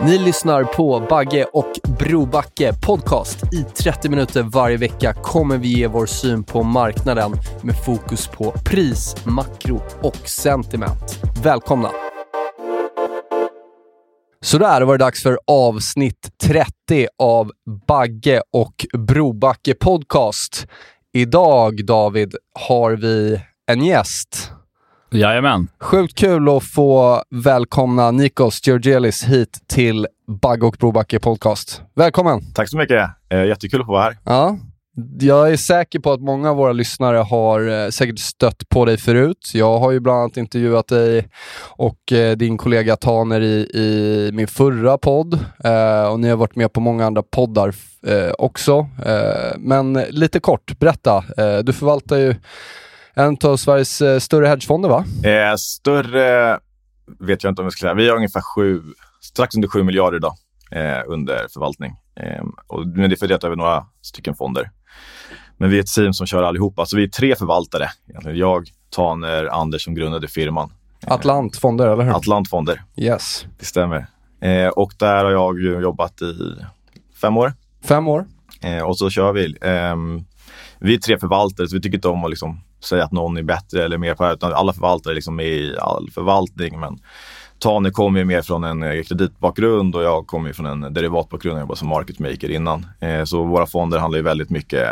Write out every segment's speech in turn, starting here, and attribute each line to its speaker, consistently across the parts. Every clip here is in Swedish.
Speaker 1: Ni lyssnar på Bagge och Brobacke podcast. I 30 minuter varje vecka kommer vi ge vår syn på marknaden med fokus på pris, makro och sentiment. Välkomna! Så där var det dags för avsnitt 30 av Bagge och Brobacke podcast. Idag, David, har vi en gäst.
Speaker 2: Jajamän.
Speaker 1: Sjukt kul att få välkomna Nikos Georgelis hit till Bagge och Brobacke podcast. Välkommen!
Speaker 3: Tack så mycket. Eh, jättekul att få vara här.
Speaker 1: Ja, jag är säker på att många av våra lyssnare har eh, säkert stött på dig förut. Jag har ju bland annat intervjuat dig och eh, din kollega Taner i, i min förra podd och ni har varit med på många andra poddar också. Men lite kort, berätta. Du förvaltar ju en av Sveriges eh, större hedgefonder va?
Speaker 3: Eh, större vet jag inte om jag ska säga. Vi har ungefär sju, strax under 7 miljarder idag eh, under förvaltning. Eh, och, men det är fördelat över några stycken fonder. Men vi är ett team som kör allihopa, så vi är tre förvaltare. Jag, Taner, Anders som grundade firman.
Speaker 1: Atlant fonder, eller hur?
Speaker 3: Atlant Fonder,
Speaker 1: Yes.
Speaker 3: det stämmer. Eh, och där har jag jobbat i fem år.
Speaker 1: Fem år.
Speaker 3: Eh, och så kör vi. Vi är tre förvaltare, så vi tycker inte om att liksom säga att någon är bättre eller mer på det här, utan alla förvaltare liksom är liksom med i all förvaltning. Men Tane kommer ju mer från en eh, kreditbakgrund och jag kommer från en derivatbakgrund. Jag jobbade som market maker innan. Eh, så våra fonder handlar ju väldigt mycket,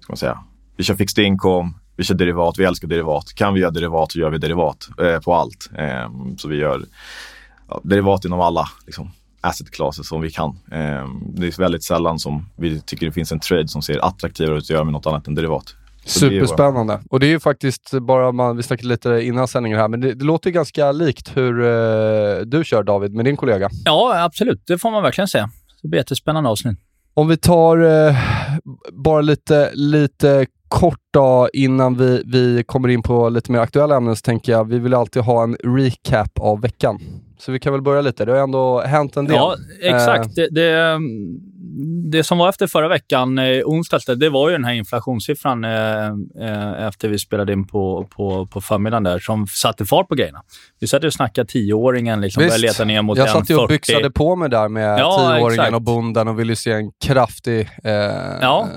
Speaker 3: ska man säga, vi kör fixed income, vi kör derivat, vi älskar derivat. Kan vi göra derivat så gör vi derivat eh, på allt. Ehm, så vi gör derivat inom alla liksom, asset classes som vi kan. Eh, det är väldigt sällan som vi tycker det finns en trade som ser attraktivare ut att göra med något annat än derivat. Så
Speaker 1: Superspännande. Och det är ju faktiskt bara, man, vi snackade lite innan sändningen här, men det, det låter ganska likt hur eh, du kör David med din kollega.
Speaker 2: Ja, absolut. Det får man verkligen säga. Det blir jättespännande avsnitt.
Speaker 1: Om vi tar eh, bara lite, lite kort då, innan vi, vi kommer in på lite mer aktuella ämnen så tänker jag vi vill alltid ha en recap av veckan. Så vi kan väl börja lite. Det har ändå hänt en del.
Speaker 2: Ja, exakt. Det, det, det som var efter förra veckan, eh, onsdags, det var ju den här inflationssiffran eh, eh, efter vi spelade in på, på, på förmiddagen där, som satte fart på grejerna. Vi satt ju och snackade tioåringen, liksom,
Speaker 1: Visst.
Speaker 2: började leta ner mot
Speaker 1: jag satt ju och
Speaker 2: 1,40.
Speaker 1: byxade på mig där med
Speaker 2: Ja,
Speaker 1: tioåringen och bonden och ville se en kraftig... Eh,
Speaker 2: Ja.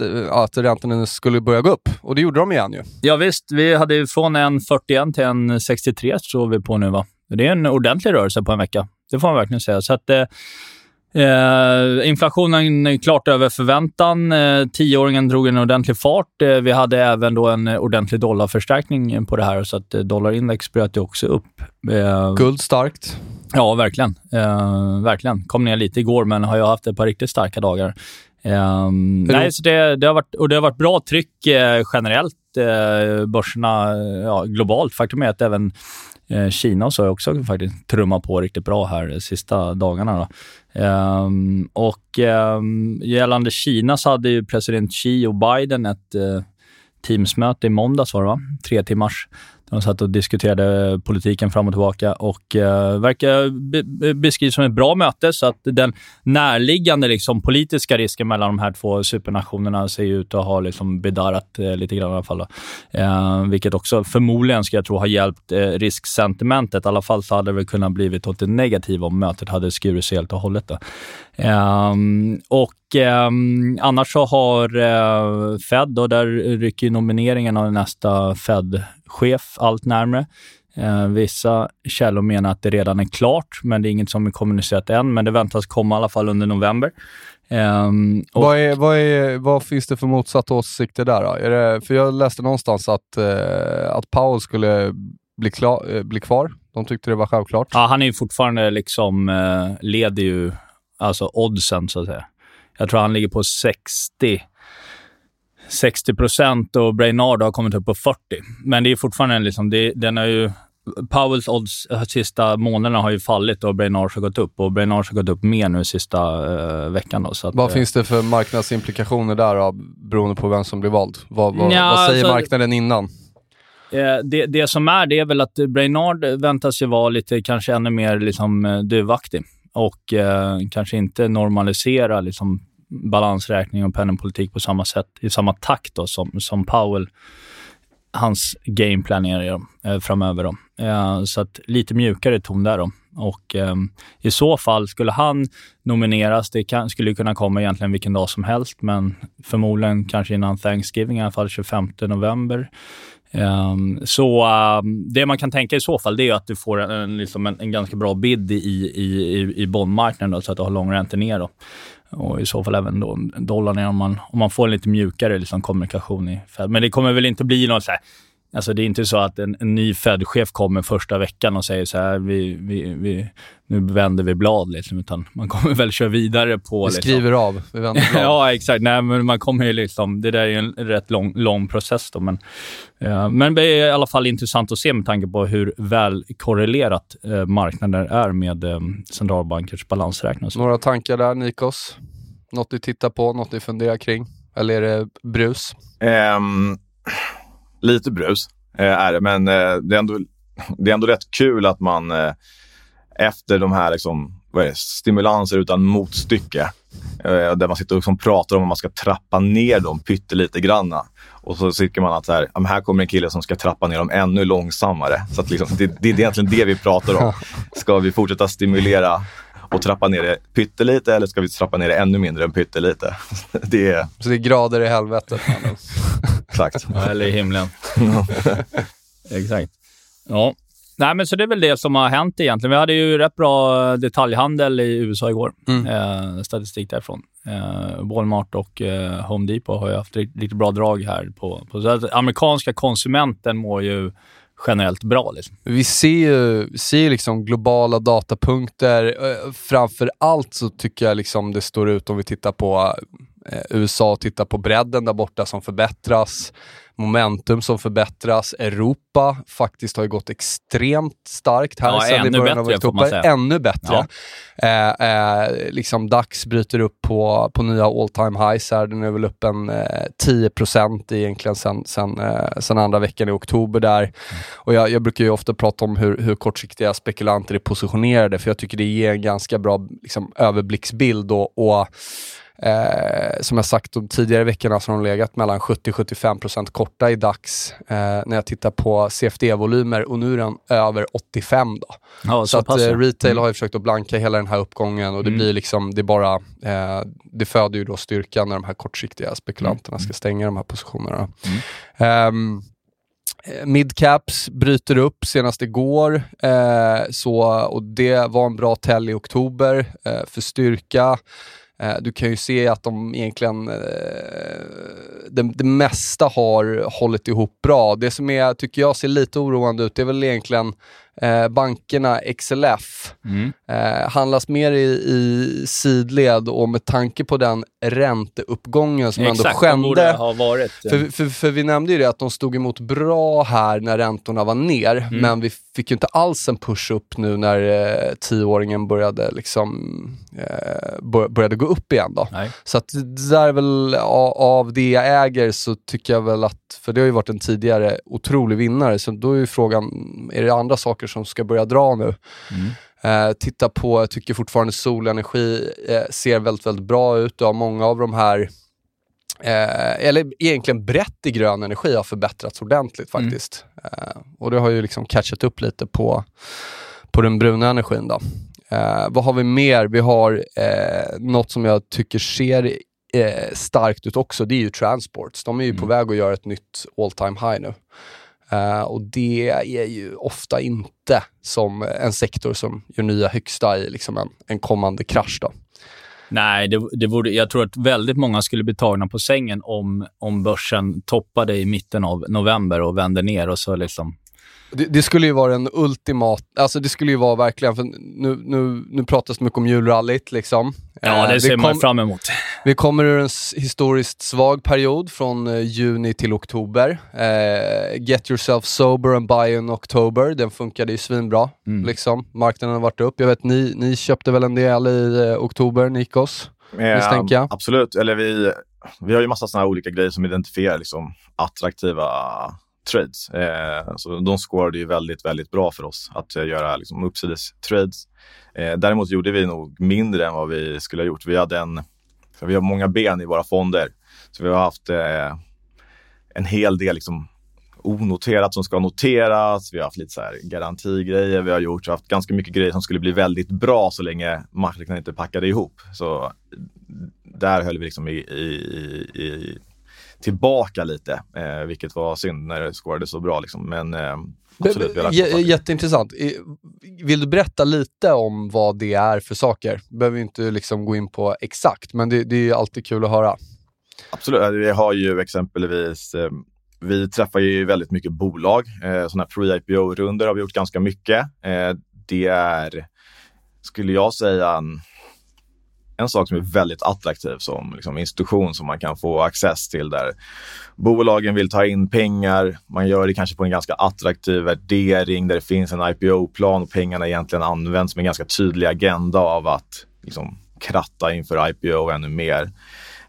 Speaker 1: eh, att räntorna skulle börja gå upp. Och det gjorde de igen ju.
Speaker 2: Ja, visst. Vi hade från en 41 till en 63 står vi på nu. va? Det är en ordentlig rörelse på en vecka. Det får man verkligen säga. Så att, eh, Eh, inflationen är klart över förväntan. Eh, tioåringen drog en ordentlig fart. Eh, vi hade även då en ordentlig dollarförstärkning på det här, så att dollarindex bröt ju också upp. Eh,
Speaker 1: Guld starkt.
Speaker 2: Ja, verkligen. Verkligen. Kom ner lite igår, men har ju haft ett par riktigt starka dagar. Nej, så det, det, har varit, och det har varit bra tryck generellt. Eh, börserna ja, globalt. Faktum är att även Eh, Kina så har också faktiskt trummat på riktigt bra här de sista dagarna. Då. Um, och um, gällande Kina så hade ju president Xi och Biden ett uh, Teamsmöte i måndags var det va? Tre timmars. De satt och diskuterade politiken fram och tillbaka och eh, verkar be- beskrivas som ett bra möte. Så att den närliggande liksom, politiska risken mellan de här två supernationerna ser ut att ha liksom, bedarrat eh, lite grann i alla fall. Eh, vilket också förmodligen, ska jag tro, har hjälpt eh, risksentimentet. I alla fall så hade det väl kunnat blivit åt det negativa om mötet hade skurit sig helt och hållet. Då. Ehm, och ehm, annars så har eh, Fed, och där rycker nomineringen av nästa Fed-chef allt närmre. Eh, vissa källor menar att det redan är klart, men det är inget som är kommunicerat än. Men det väntas komma i alla fall under november. Och,
Speaker 1: Vad, är, vad, är, vad finns det för motsatt åsikter där då? Är det, för jag läste någonstans att, eh, att Powell skulle bli, klar, eh, bli kvar. De tyckte det var självklart.
Speaker 2: Ja, han är ju fortfarande liksom, eh, leder ju alltså oddsen, så att säga. Jag tror han ligger på 60 60 procent och Brainard har kommit upp på 40. Men det är fortfarande liksom, det, den är ju... Powells odds de sista månaderna har ju fallit och Brainards har gått upp. Och Brainards har gått upp mer nu sista uh, veckan. Då, så att,
Speaker 1: vad uh, finns det för marknadsimplikationer där då, beroende på vem som blir vald? Vad, vad, ja, vad säger alltså, marknaden innan?
Speaker 2: Eh, det, det som är, det är väl att Brainard väntas ju vara lite, kanske ännu mer liksom, duvaktig och eh, kanske inte normalisera liksom, balansräkning och penningpolitik på samma sätt, i samma takt då, som, som Powell, hans gameplan är eh, framöver. Då. Eh, så att lite mjukare ton där. Då. Och eh, I så fall, skulle han nomineras, det kan, skulle kunna komma egentligen vilken dag som helst, men förmodligen kanske innan Thanksgiving, i alla fall 25 november. Um, så um, det man kan tänka i så fall, det är att du får en, en, liksom en, en ganska bra bid i, i, i, i bondmarknaden, så att du har långräntor ner. Då. Och i så fall även då dollarn om man, om man får en lite mjukare liksom, kommunikation i Fed. Men det kommer väl inte bli något så här, Alltså det är inte så att en, en ny Fed-chef kommer första veckan och säger så här, vi, vi, vi, nu vänder vi blad, liksom, utan man kommer väl köra vidare på...
Speaker 1: Vi liksom. skriver av, vi vänder blad.
Speaker 2: ja, exakt. Nej, men man kommer ju liksom, det där är ju en rätt lång, lång process. Då, men, ja, men det är i alla fall intressant att se med tanke på hur väl korrelerat eh, marknaden är med eh, centralbankers balansräkning.
Speaker 1: Några tankar där, Nikos? Något ni tittar på, något ni funderar kring? Eller är det brus?
Speaker 3: Um, lite brus uh, är det, men uh, det, är ändå, det är ändå rätt kul att man uh, efter de här liksom, vad är det, stimulanser utan motstycke, där man sitter och liksom pratar om att man ska trappa ner dem pyttelite granna. Och så tycker man att så här, här kommer en kille som ska trappa ner dem ännu långsammare. Så att liksom, det, det är egentligen det vi pratar om. Ska vi fortsätta stimulera och trappa ner det pyttelite eller ska vi trappa ner det ännu mindre än pyttelite? Det är...
Speaker 1: Så det är grader i helvetet?
Speaker 3: Exakt.
Speaker 2: Ja, eller i himlen. Exakt. Ja. Nej, men så det är väl det som har hänt egentligen. Vi hade ju rätt bra detaljhandel i USA igår. Mm. Eh, statistik därifrån. Eh, Walmart och eh, Home Depot har ju haft riktigt bra drag här. På, på så att amerikanska konsumenten mår ju generellt bra. Liksom.
Speaker 1: Vi ser ser liksom globala datapunkter. Eh, framför allt så tycker jag liksom det står ut om vi tittar på eh, USA och tittar på bredden där borta som förbättras momentum som förbättras. Europa faktiskt har ju gått extremt starkt här
Speaker 2: ja, sedan i början av oktober.
Speaker 1: Ännu bättre. Ja. Eh, eh, liksom DAX bryter upp på, på nya all time highs här. Den är väl upp en eh, 10 egentligen sen, sen, eh, sen andra veckan i oktober där. Mm. Och jag, jag, brukar ju ofta prata om hur, hur kortsiktiga spekulanter är positionerade, för jag tycker det ger en ganska bra liksom, överblicksbild och, och Eh, som jag sagt de tidigare veckorna så har de legat mellan 70-75% korta i DAX eh, när jag tittar på CFD-volymer och nu är den över 85 då. Ja, så, så att eh, retail mm. har ju försökt att blanka hela den här uppgången och det mm. blir liksom, det bara, eh, det föder ju då styrka när de här kortsiktiga spekulanterna mm. ska stänga de här positionerna. Um, Midcaps bryter upp senast igår, eh, så, och det var en bra tell i oktober eh, för styrka. Eh, du kan ju se att de egentligen, eh, det, det mesta har hållit ihop bra. Det som är, tycker jag ser lite oroande ut, det är väl egentligen eh, bankerna XLF mm. eh, handlas mer i, i sidled och med tanke på den ränteuppgången som Exakt, ändå skände.
Speaker 2: Ha varit,
Speaker 1: ja. för, för, för, vi nämnde ju det att de stod emot bra här när räntorna var ner, mm. men vi fick ju inte alls en push upp nu när eh, tioåringen började liksom eh, började gå upp igen då. Nej. Så att det där är väl av, av det jag äger så tycker jag väl att, för det har ju varit en tidigare otrolig vinnare, så då är ju frågan, är det andra saker som ska börja dra nu. Mm. Eh, titta på, jag tycker fortfarande solenergi eh, ser väldigt, väldigt bra ut. Du har många av de här Eh, eller egentligen brett i grön energi har förbättrrat ordentligt mm. faktiskt. Mm. Eh, och det har ju liksom catchat upp lite på, på den bruna energin. Då. Eh, vad har vi mer? Vi har eh, något som jag tycker ser eh, starkt ut också, det är ju transports. De är ju mm. på väg att göra ett nytt all time high nu. Uh, och det är ju ofta inte som en sektor som gör nya högsta i liksom en, en kommande krasch. Då.
Speaker 2: Nej, det, det vore, jag tror att väldigt många skulle bli tagna på sängen om, om börsen toppade i mitten av november och vände ner och så liksom
Speaker 1: Det, det, skulle ju vara en ultimat, alltså det skulle ju vara verkligen, för nu, nu, nu pratas det mycket om julrallyt liksom.
Speaker 2: Ja, det ser man fram emot.
Speaker 1: Vi kommer ur en historiskt svag period från eh, juni till oktober. Eh, Get yourself sober and buy in October, den funkade ju svinbra. Mm. Liksom. Marknaden har varit upp. Jag vet, ni, ni köpte väl en del i eh, oktober, Nikos?
Speaker 3: Eh, absolut, eller vi, vi har ju massa sådana olika grejer som identifierar liksom, attraktiva trades. Eh, så de scorade ju väldigt, väldigt bra för oss att eh, göra liksom, uppsides trades. Eh, däremot gjorde vi nog mindre än vad vi skulle ha gjort. Vi hade en, vi har många ben i våra fonder, så vi har haft eh, en hel del liksom, onoterat som ska noteras. Vi har haft lite så här garantigrejer. Vi har gjort, vi har haft ganska mycket grejer som skulle bli väldigt bra så länge marknaden inte packade ihop. Så där höll vi liksom i, i, i tillbaka lite, eh, vilket var synd när det skårade så bra. Liksom. Men eh, absolut,
Speaker 1: J Jätteintressant. Vill du berätta lite om vad det är för saker? behöver inte liksom gå in på exakt, men det, det är alltid kul att höra.
Speaker 3: Absolut. Vi har ju exempelvis eh, vi träffar ju väldigt mycket bolag. Eh, sådana pre-IPO-runder har vi gjort ganska mycket. Eh, det är, skulle jag säga, en, sak som är väldigt attraktiv som liksom, institution som man kan få access till där bolagen vill ta in pengar. Man gör det kanske på en ganska attraktiv värdering där det finns en IPO-plan och pengarna egentligen används med en ganska tydlig agenda av att liksom, kratta inför IPO ännu mer.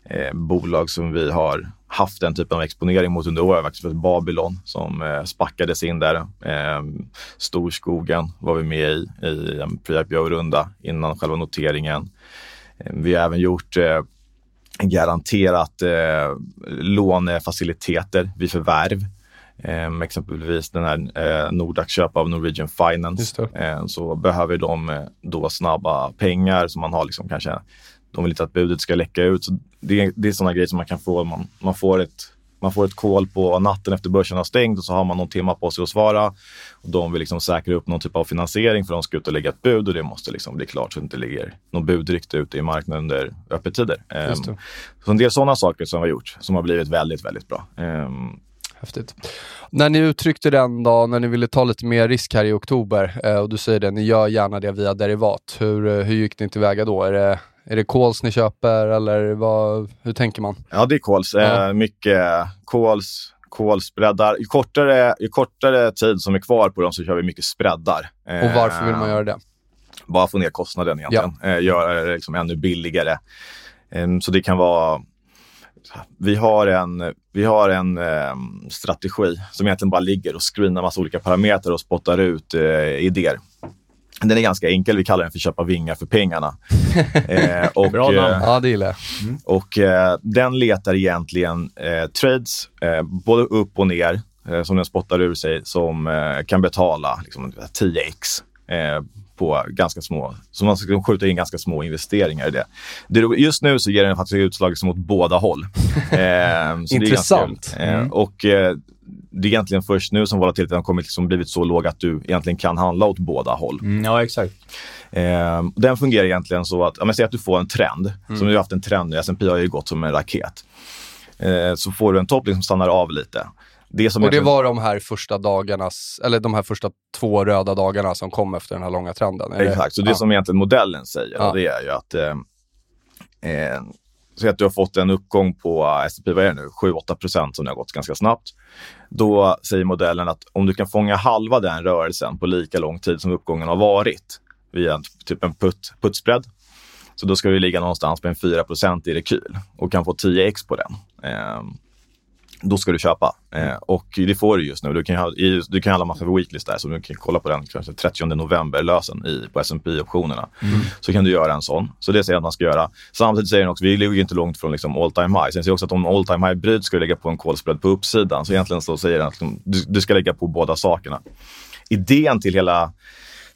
Speaker 3: Eh, bolag som vi har haft den typen av exponering mot under året. Faktiskt Babylon som eh, spackades in där. Eh, Storskogen var vi med i, i en pre-IPO-runda innan själva noteringen. Eh, vi har även gjort eh, garanterat eh, lånefaciliteter vid förvärv. Eh, exempelvis den här eh, Nordax köp av Norwegian Finance. Eh, så behöver de då snabba pengar som man har liksom kanske de vill inte att budet ska läcka ut. Så det, det är sådana grejer som man kan få. Man, man, får ett, man får ett call på natten efter börsen har stängt och så har man någon timme på sig att svara. Och de vill liksom säkra upp någon typ av finansiering för de ska ut och lägga ett bud och det måste liksom bli klart så att det inte ligger någon budrykte ute i marknaden under öppettider. Um, så en del sådana saker som vi har gjort som har blivit väldigt, väldigt bra. Um,
Speaker 1: Häftigt. När ni uttryckte den då, när ni ville ta lite mer risk här i oktober eh, och du säger det, ni gör gärna det via derivat. Hur, eh, hur gick ni tillväga då? Är det är det calls ni köper eller vad, hur tänker man?
Speaker 3: Ja, det är calls. Ja. Eh, mycket calls, calls-spreadar. Ju kortare, ju kortare tid som är kvar på dem så kör vi mycket spreadar.
Speaker 1: Och varför vill man göra det?
Speaker 3: Bara få ner kostnaden egentligen. Ja. Eh, göra det liksom ännu billigare. Eh, så det kan vara vi har en, vi har en eh, strategi som egentligen bara ligger och screenar massa olika parametrar och spottar ut eh, idéer. Den är ganska enkel. Vi kallar den för köpa vingar för pengarna.
Speaker 1: eh, och, Bra namn. Eh, ja, det gillar jag.
Speaker 3: Mm. Och eh, den letar egentligen eh, trades, eh, både upp och ner, eh, som den spottar ur sig, som kan betala liksom, 10x på ganska små, så man ska skjuta in ganska små investeringar i det. det just nu så ger den faktiskt utslag som åt båda håll.
Speaker 1: Intressant.
Speaker 3: Mm. och det är egentligen först nu som volatiliteten har kommit liksom blivit så låg att du egentligen kan handla åt båda håll.
Speaker 2: Mm, ja, exakt.
Speaker 3: Eh, den fungerar egentligen så att, om jag säger att du får en trend, mm. som du har haft en trend nu, S&P har ju gått som en raket. Eh, så får du en topp som stannar av lite.
Speaker 1: Det som och det var de här första dagarnas, eller de här första två röda dagarna som kom efter den här långa trenden?
Speaker 3: Exakt, så det ja. som egentligen modellen säger, ja. det är ju att eh Säg att du har fått en uppgång på eh, S&P, vad är det nu, 7-8 procent som har gått ganska snabbt. Då säger modellen att om du kan fånga halva den rörelsen på lika lång tid som uppgången har varit via typ en put, putspread, så då ska du ligga någonstans på en 4% i rekyl och kan få 10x på den. Eh, då ska du köpa. Eh, och det får du just nu. Du kan, ha, du kan handla massa weeklies där, så du kan kolla på den kanske 30 november lösen i, på S&P optionerna mm. Så kan du göra en sån. Så det säger jag att man ska göra. Samtidigt säger den också, vi ligger inte långt från liksom all time high. Sen säger också att om all time high bryts ska du lägga på en call spread på uppsidan. Så egentligen så säger den att du, du ska lägga på båda sakerna. Idén till hela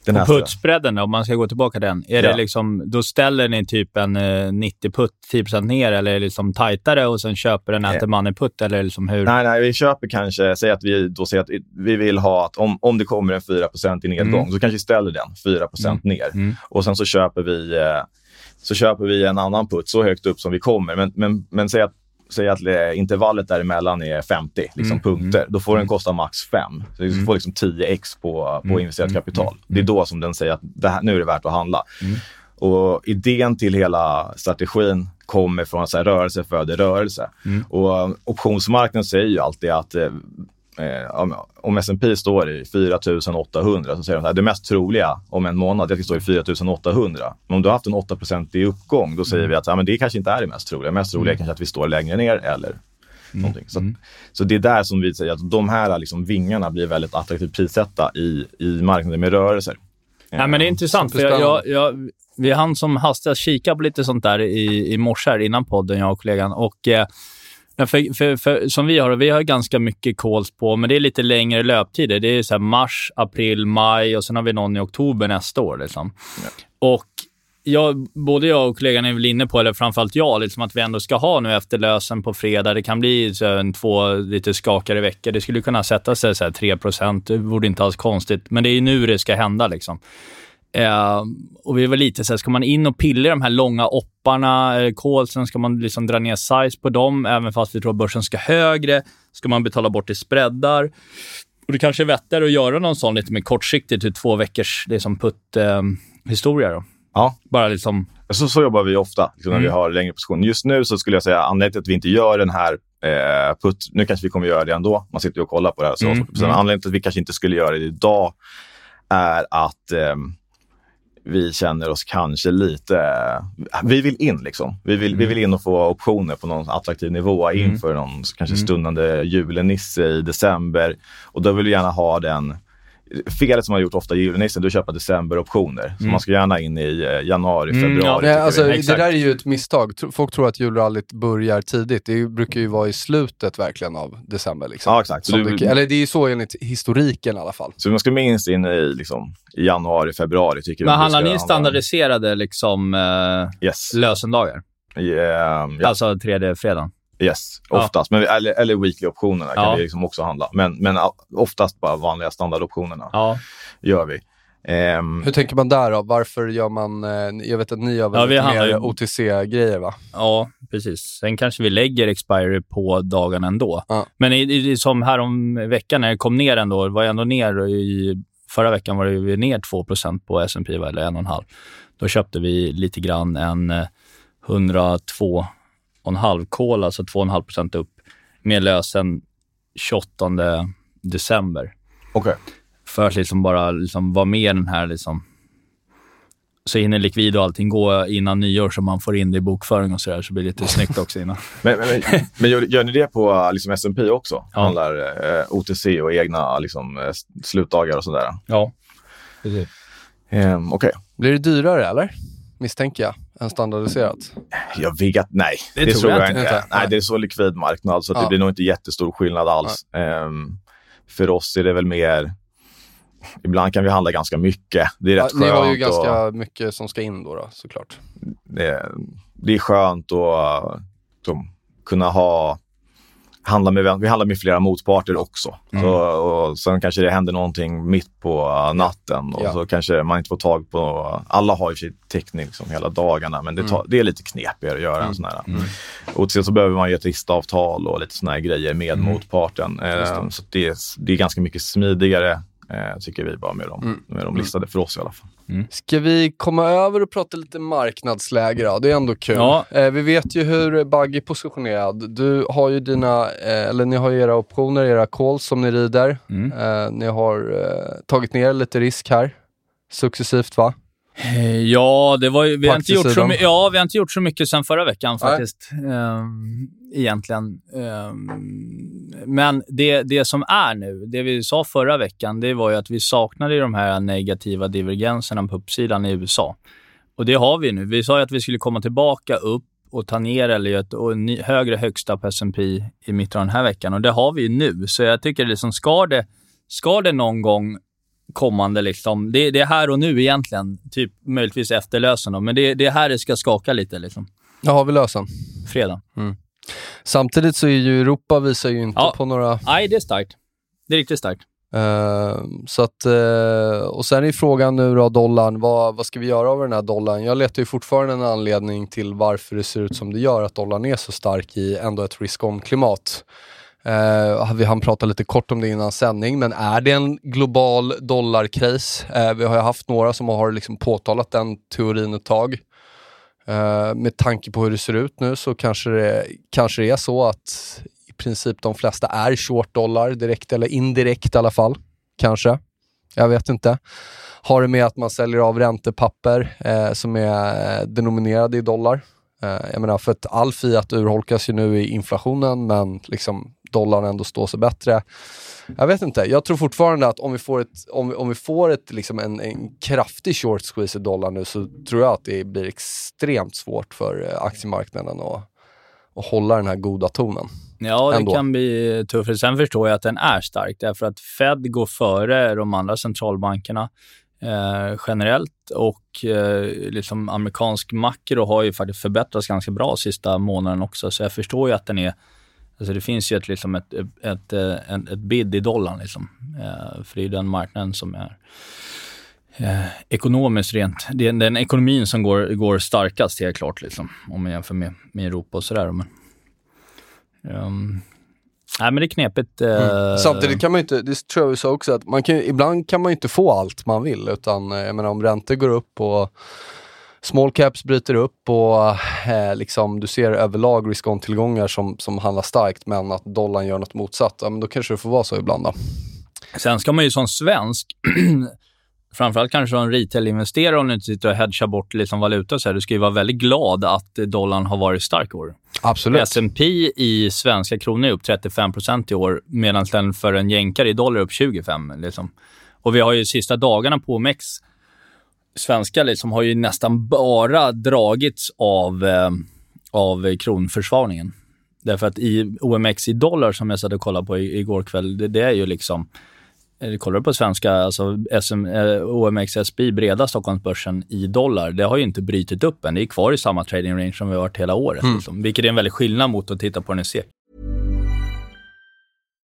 Speaker 2: den här putsbredden om man ska gå tillbaka till den. Är ja. det liksom, då ställer ni typ en 90 eh, putt, 10% ner, eller är det liksom tajtare och sen köper den äter money putt, eller liksom hur?
Speaker 3: Nej, nej, vi köper kanske, säg att vi då säger att vi vill ha att om, om det kommer en 4% i nedgång, mm. så kanske vi ställer den 4 mm. ner. Mm. Och sen så köper vi eh, så köper vi en annan putt så högt upp som vi kommer. Men, men, men säg att säg att eh, intervallet däremellan är 50 liksom,
Speaker 2: Mm,
Speaker 3: punkter. Då får den kosta max 5. Så du får liksom 10x på, på investerat kapital. Det är då som den säger att här, nu är det värt att handla. Och idén till hela strategin kommer från att rörelse föder rörelse. Och eh, optionsmarknaden säger ju alltid att eh, om, om S&P står i 4800 så säger de att det mest troliga om en månad är att det står i 4800. Men om du har haft en 8 i uppgång, då säger vi att ja, men det kanske inte är det mest troliga. Mest troliga är kanske att vi står längre ner eller någonting. Så, att- så det är där som vi säger att de här liksom, vingarna blir väldigt attraktivt prissätta i, i marknaden med rörelser.
Speaker 2: Nej, men det är intressant. För jag, jag, jag, vi hann som hastigast kika på lite sånt där i, i morse här innan podden, jag och kollegan. Och, eh, men för, för, för, som vi har, vi har ganska mycket calls på, men det är lite längre löptider. Det är så här mars, april, maj och sen har vi någon i oktober nästa år. Liksom. Och jag, både jag och kollegan är väl inne på, eller framförallt jag, liksom att vi ändå ska ha nu efter lösen på fredag. Det kan bli så en, två lite skakare veckor. Det skulle kunna sätta sig så här 3 Det vore inte alls konstigt. Men det är nu det ska hända. Liksom. Eh, och vi var lite så här, ska man in och pilla i de här långa opparna, eh, callsen, ska man liksom dra ner size på dem, även fast vi tror att börsen ska högre? Ska man betala bort i spreadar? Och det kanske är vettigare att göra någon sån lite mer kortsiktigt, typ två veckors liksom putt-historia. då.
Speaker 3: Ja,
Speaker 2: Bara liksom...
Speaker 3: så, så jobbar vi ofta liksom, när vi
Speaker 2: Mm.
Speaker 3: har längre positioner. Just nu så skulle jag säga anledningen till att vi inte gör den här eh, putt, nu kanske vi kommer göra det ändå, man sitter ju och kollar på det här. Så,
Speaker 2: Mm,
Speaker 3: så
Speaker 2: mm.
Speaker 3: Anledningen till att vi kanske inte skulle göra det idag är att ehm, vi känner oss kanske lite... Vi vill in liksom. Vi vill, vi vill in och få optioner på någon attraktiv nivå inför någon kanske stundande julenisse i december. Och då vill vi gärna ha den... Felet som man har gjort ofta i julenissen, det att köpa decemberoptioner. Så man ska gärna in i eh, januari,
Speaker 2: Mm,
Speaker 3: februari.
Speaker 2: ja,
Speaker 3: tycker
Speaker 1: Nej,
Speaker 3: vi.
Speaker 1: alltså, det där är ju ett misstag. Folk tror att julrallyt börjar tidigt. Det brukar ju vara i slutet verkligen av december. Liksom.
Speaker 3: Ja, exakt. Du-
Speaker 1: det, eller det är ju så enligt historiken i alla fall.
Speaker 3: Så man ska minst in i, liksom, januari, februari tycker
Speaker 2: Men handlar ni standardiserade liksom, eh,
Speaker 3: Yes.
Speaker 2: lösendagar?
Speaker 3: Yeah, ja,
Speaker 2: Alltså tredje fredagen?
Speaker 3: Yes, oftast. Ja. Men, eller, eller weekly-optionerna kan
Speaker 2: ja.
Speaker 3: vi liksom också handla. Men, men oftast bara vanliga standardoptionerna
Speaker 2: ja.
Speaker 3: gör vi. Um,
Speaker 1: Hur tänker man där då? Varför gör man... Eh, jag vet att ni gör väl mer
Speaker 2: ju...
Speaker 1: OTC-grejer va?
Speaker 2: Ja, precis. Sen kanske vi lägger expiry på dagen ändå.
Speaker 1: Ja.
Speaker 2: Men i, i, som härom veckan när det kom ner ändå, var jag ändå ner i... Förra veckan var det ner 2 på S&P eller 1,5. Då köpte vi lite grann en eh, 102 2,5 kola, alltså 2,5 procent upp, med lösen 28 december.
Speaker 3: Okej. Okay.
Speaker 2: För att liksom bara liksom vara med i den här... Liksom. Så hinner likvid och allting gå innan nyår, så man får in det i bokföring och så där, så blir det lite snyggt också innan.
Speaker 3: men, men, men, men gör, gör, ni det på liksom S&P också?
Speaker 2: Ja.
Speaker 3: Handlar eh, OTC och egna liksom, eh, slutdagar och sådär?
Speaker 2: Ja, precis.
Speaker 3: Um, Okej. Okay.
Speaker 1: Blir det dyrare, eller? Misstänker jag än standardiserat.
Speaker 3: Jag vet nej.
Speaker 2: Det tror jag inte.
Speaker 3: Nej,
Speaker 1: Nej.
Speaker 3: det är så likvid marknad så
Speaker 1: Ja.
Speaker 3: det blir nog inte jättestor skillnad alls. Ehm, för oss är det väl mer... Ibland kan vi handla ganska mycket. Det är
Speaker 1: Ja,
Speaker 3: rätt
Speaker 1: ni har ju
Speaker 3: skönt
Speaker 1: ganska
Speaker 3: och
Speaker 1: mycket som ska in då, då såklart.
Speaker 3: det, det är skönt att som, kunna ha handla med, vi handlar med flera motparter också.
Speaker 1: Mm.
Speaker 3: Så, och sen kanske det händer någonting mitt på natten och
Speaker 1: Ja.
Speaker 3: så kanske man inte får tag på... Alla har ju sin täckning liksom hela dagarna, men det, tar,
Speaker 1: Mm.
Speaker 3: det är lite knepigare att göra en sån här. Och sen så behöver man ju ett ristavtal och lite såna här grejer med motparten. Eh, så det är, det är ganska mycket smidigare, eh, tycker vi, bara med de,
Speaker 1: Mm.
Speaker 3: med de listade, för oss i alla fall.
Speaker 1: Ska vi komma över och prata lite marknadsläge då? Det är ändå kul.
Speaker 2: Ja.
Speaker 1: Eh, vi vet ju hur Buggy är positionerad. Du har ju dina, eh, eller ni har ju era optioner, era calls som ni rider.
Speaker 2: Mm.
Speaker 1: Eh, ni har eh, tagit ner lite risk här, successivt va?
Speaker 2: Eh, Ja, det var ju, vi, har inte gjort så, ja, vi har inte gjort så mycket sen förra veckan faktiskt. Ehm, egentligen. Ehm, men det, det som är nu, det vi sa förra veckan, det var ju att vi saknade de här negativa divergenserna på uppsidan i USA. Och det har vi nu. Vi sa ju att vi skulle komma tillbaka upp och ta ner eller ett och ny, högre högsta på S&P i mitten av den här veckan. Och det har vi ju nu. Så jag tycker liksom, ska det, ska det någon gång kommande. Liksom. Det, det är här och nu egentligen. Typ möjligtvis efter lösen. Då. Men det, det är här det ska skaka lite. Liksom.
Speaker 1: Ja, har vi lösen.
Speaker 2: Fredag.
Speaker 1: Samtidigt så är ju Europa visar ju inte
Speaker 2: Ja.
Speaker 1: på några...
Speaker 2: Nej, det är starkt. Det är riktigt starkt.
Speaker 1: Uh, så att, uh, och sen är frågan nu då, dollarn, vad, vad ska vi göra av den här dollarn? Jag letar ju fortfarande en anledning till varför det ser ut som det gör, att dollarn är så stark i ändå ett risk-on-klimat. Uh, vi hann prata lite kort om det innan sändning, men är det en global dollarkris? Uh, vi har ju haft några som har liksom påtalat den teorin ett tag. Uh, med tanke på hur det ser ut nu så kanske det, kanske det är så att i princip de flesta är short dollar, direkt eller indirekt i alla fall. Kanske. Jag vet inte. Har det med att man säljer av räntepapper eh, som är eh, denominerade i dollar. Eh, jag menar, för att all fiat urholkas ju nu i inflationen, men liksom dollarn ändå står sig bättre. Jag vet inte. Jag tror fortfarande att om vi får, ett, om om vi får ett, liksom en, en kraftig short squeeze i dollar nu så tror jag att det blir extremt svårt för eh, aktiemarknaden att, att hålla den här goda tonen.
Speaker 2: Ja, det Ändå. kan bli tufft. Sen förstår jag att den är stark, därför att Fed går före de andra centralbankerna eh, generellt och eh, liksom amerikansk makro har ju faktiskt förbättrats ganska bra sista månaden också, så jag förstår ju att den är Alltså det finns ju ett, liksom ett, ett, eh, ett, ett bid i dollarn. Liksom. Eh, för det är den marknaden som är eh, ekonomiskt rent. Det är den ekonomin som går, går starkast helt klart, liksom, om man jämför med, med Europa och sådär. Men, um, nej, men det är knepigt. Eh,
Speaker 1: mm. Samtidigt kan man ju inte, det tror jag vi sa också, att man kan, ibland kan man ju inte få allt man vill. Utan eh, jag menar, om räntor går upp och small caps bryter upp och eh, liksom, du ser överlag risk-on-tillgångar som, som handlar starkt men att dollarn gör något motsatt, ja, men då kanske det får vara så ibland. Då.
Speaker 2: Sen ska man ju som svensk, framförallt kanske som retail-investerare om du inte sitter och hedgar bort liksom valuta så här, du ska ju vara väldigt glad att dollarn har varit stark i år.
Speaker 1: Absolut.
Speaker 2: S&P i svenska kronor är upp 35% i år medan den för en jänkare i dollar är upp 25 liksom. Och vi har ju sista dagarna på OMX svenska liksom har ju nästan bara dragits av, eh, av kronförsvagningen. Därför att i OMX i dollar som jag satt och kollade på igår kväll, det, det är ju liksom eh, kollar du på svenska, alltså SM, eh, OMXSB, breda Stockholmsbörsen i dollar, det har ju inte brytit upp än. Det är kvar i samma trading range som vi har varit hela året. Mm. Liksom, vilket är en väldig skillnad mot att titta på den i SEK.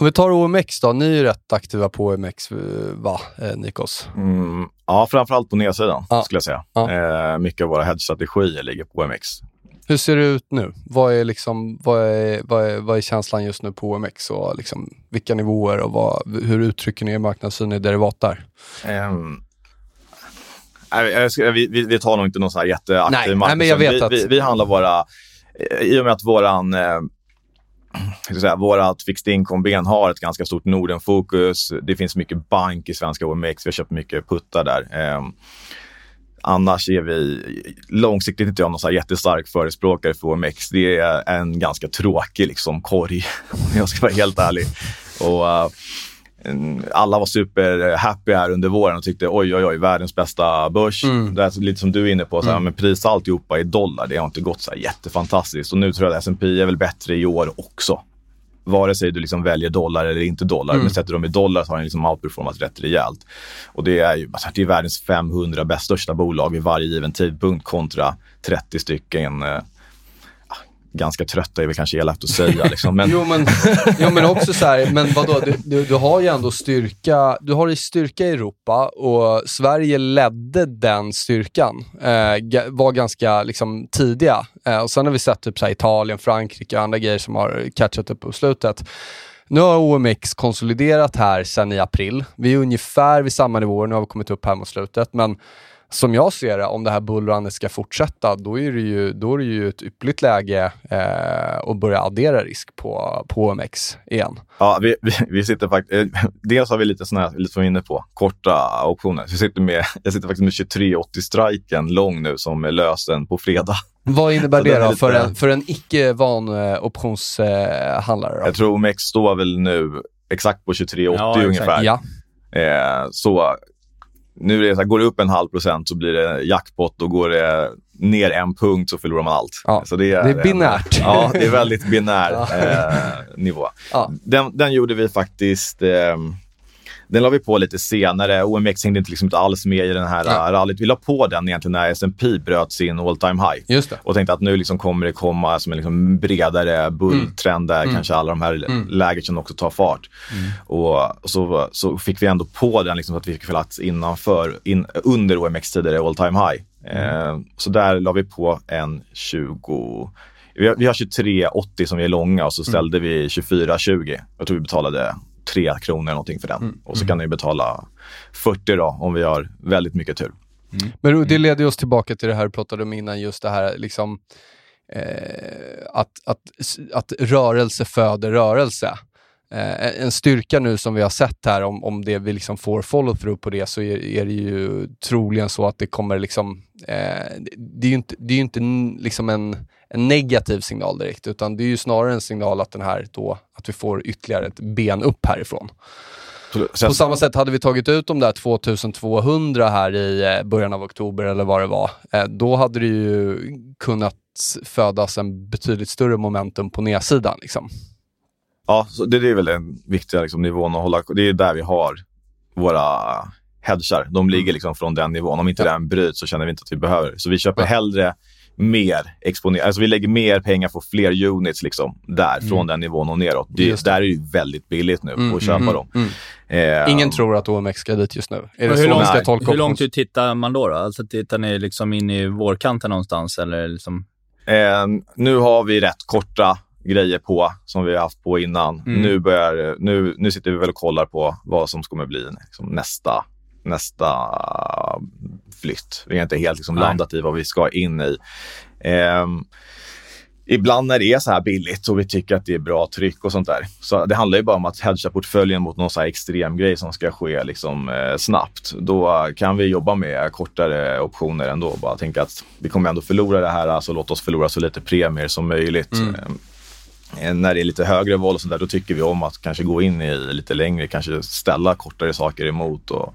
Speaker 1: Om vi tar OMX då, ni är ju rätt aktiva på OMX, va, eh, Nikos?
Speaker 3: Mm, ja, framförallt på nedsidan ja. skulle jag säga. Ja. Eh, mycket av våra hedge-strategier ligger på OMX.
Speaker 1: Hur ser det ut nu? Vad är, liksom, vad är, vad är, vad är känslan just nu på OMX och liksom, vilka nivåer och vad, hur uttrycker ni er marknadssyn i derivat där? Um,
Speaker 3: vi, vi, vi, tar nog inte någon så här jätteaktiv
Speaker 1: marknadssyn. Nej, men jag vet
Speaker 3: vi, vi, vi handlar våra, i och med att våran eh, säga, vårat fixed income-ben har ett ganska stort Norden-fokus. Det finns mycket bank i svenska OMX. Vi har köpt mycket puttar där. Ehm, annars är vi långsiktigt inte jag någon så jättestark förespråkare för OMX. Det är en ganska tråkig liksom, korg, om jag ska vara helt ärlig. Och, uh, alla var super happy här under våren och tyckte oj, oj, oj, världens bästa börs. Mm. Det är lite som du är inne på, så mm. men prisa alltihopa i dollar. Det har inte gått så här jättefantastiskt. Och nu tror jag att S&P är väl bättre i år också vare sig du liksom väljer dollar eller inte dollar. Mm. Men sätter de i dollar så har den liksom outperformat rätt rejält. Och det är ju alltså, det är världens 500 bäst största bolag vid varje given tidpunkt kontra 30 stycken eh, ganska trötta är väl kanske elakt att säga. Liksom. Men...
Speaker 1: jo, men, jo, men också så här, men vadå, du, du, du har ju ändå styrka, du har ju styrka i Europa och Sverige ledde den styrkan. Eh, var ganska liksom, tidiga. Eh, och sen har vi sett typ så här, Italien, Frankrike och andra grejer som har catchat upp på slutet. Nu har OMX konsoliderat här sen i april. Vi är ungefär vid samma nivåer, nu har vi kommit upp här mot slutet, men som jag ser det, om det här bullrunnet ska fortsätta, då är det ju, då är det ju ett yppligt läge eh, att börja addera risk på, på OMX igen.
Speaker 3: Ja, vi, vi, vi sitter faktiskt, eh, dels har vi lite sådana här, lite som vi inne på, korta optioner. Jag, sitter med, jag sitter faktiskt med 2380-striken lång nu som är lösen på fredag.
Speaker 1: Vad innebär det då lite... för en, för en icke-van eh, optionshandlare?
Speaker 3: Eh, jag tror OMX står väl nu exakt på 2380 ja, ungefär.
Speaker 1: Ja.
Speaker 3: Eh, så nu är det så här, går det upp en halv procent så blir det jackpot och går det ner en punkt så förlorar man allt.
Speaker 1: Ja,
Speaker 3: så
Speaker 1: det, är, det är binärt.
Speaker 3: En, ja, det är väldigt binär eh, nivå. Ja. Den, den, gjorde vi faktiskt eh, den la vi på lite senare. OMX hängde inte, liksom inte alls med i den här ja. rallyt. Vi la på den egentligen när S&P bröt sin all time high.
Speaker 1: Just det.
Speaker 3: Och tänkte att nu liksom kommer det komma som en liksom bredare bulltrend där mm. kanske alla de här mm. lägren också tar fart. Mm. Och så, så fick vi ändå på den liksom, så att vi fick plats innanför, in, under OMX tidigare all time high. Mm. Eh, så där la vi på en 20 vi har, vi har 23,80 som är långa och så mm. ställde vi 24,20. Jag tror vi betalade 3 kronor någonting för den. Mm. Och så kan ni betala 40 då om vi har väldigt mycket tur.
Speaker 1: Mm. Men det leder oss tillbaka till det här du pratade om innan, just det här liksom eh, att, att, att rörelse föder rörelse. Eh, en styrka nu som vi har sett här, om, om det vi liksom får follow-through på det, så är, är, det ju troligen så att det kommer liksom... Eh, det är ju inte, det är inte liksom en, en negativ signal direkt, utan det är ju snarare en signal att den här då, att vi får ytterligare ett ben upp härifrån. På samma sätt hade vi tagit ut de där 2200 här i eh, början av oktober eller vad det var, eh, då hade det ju kunnat födas en betydligt större momentum på nedsidan. Liksom.
Speaker 3: Ja, så det, är väl den viktiga liksom, nivån att hålla. Det är där vi har våra hedgar. De ligger mm. liksom från den nivån. Om inte ja. den bryts så känner vi inte att vi behöver. Så vi köper ja. hellre mer exponerat. Alltså vi lägger mer pengar på fler units liksom, där, mm. från den nivån och neråt. Det, där är det väldigt billigt nu mm, att köpa mm, dem. Mm.
Speaker 1: Eh, Ingen tror att OMX ska dit just nu.
Speaker 2: Är det hur, långt, ska tolka hur långt ut tittar man då? då? Alltså tittar ni liksom in i vårkanten någonstans? Eller liksom...
Speaker 3: Eh, nu har vi rätt korta grejer på som vi har haft på innan. Mm. Nu, börjar, nu, nu sitter vi väl och kollar på vad som kommer bli liksom, nästa, nästa flytt. Vi har inte helt liksom, landat i vad vi ska in i. Eh, ibland när det är så här billigt och vi tycker att det är bra tryck och sånt där. Så det handlar ju bara om att hedga portföljen mot någon så här extrem grej som ska ske liksom, eh, snabbt. Då kan vi jobba med kortare optioner ändå. Bara tänka att vi kommer ändå förlora det här, så alltså låt oss förlora så lite premier som möjligt. Mm. Ehm, Eh, när det är lite högre val och sånt där, då tycker vi om att kanske gå in i lite längre, kanske ställa kortare saker emot och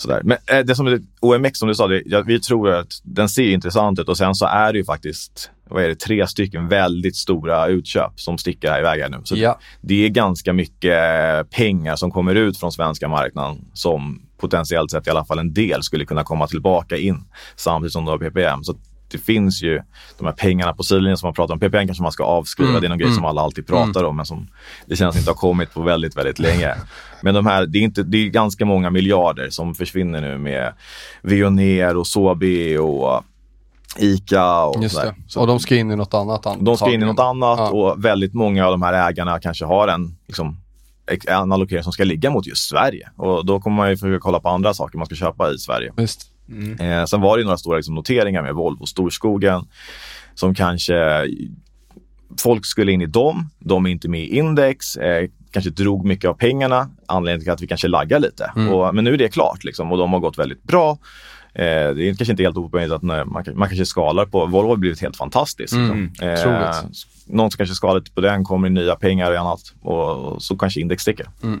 Speaker 3: sådär. Men eh, det som är OMX som du sa, det, ja, vi tror att den ser intressant ut och sen så är det ju faktiskt vad är det, tre stycken väldigt stora utköp som sticker iväg här nu. Så ja. Det är ganska mycket pengar som kommer ut från svenska marknaden som potentiellt sett i alla fall en del skulle kunna komma tillbaka in samtidigt som du har PPM. Så det finns ju de här pengarna på sidlinjen som man pratar om. PPN kanske man ska avskriva, mm. det är någon grej som mm. alla alltid pratar om men som det känns inte har kommit på väldigt, väldigt länge. Men de här, det är, inte, det är ganska många miljarder som försvinner nu med Veoneer och Sobi och Ica och
Speaker 1: Just det. Så, och de ska in i något annat
Speaker 3: De ska in i något annat ja. och väldigt många av de här ägarna kanske har en, liksom, en allokering som ska ligga mot just Sverige. Och då kommer man ju försöka kolla på andra saker man ska köpa i Sverige.
Speaker 1: Just.
Speaker 3: Mm. Eh, sen var det några stora liksom, noteringar med Volvo och Storskogen som kanske folk skulle in i dem. De är inte med i index, eh, kanske drog mycket av pengarna. Anledningen till att vi kanske laggar lite. Mm. Och, men nu är det klart liksom, och de har gått väldigt bra. Eh, det är kanske inte helt opåverkat att man, man kanske skalar på, Volvo har blivit helt fantastiskt. Liksom. Mm, eh, någon som kanske skalar lite på den, kommer nya pengar och annat och, och så kanske index sticker. Mm.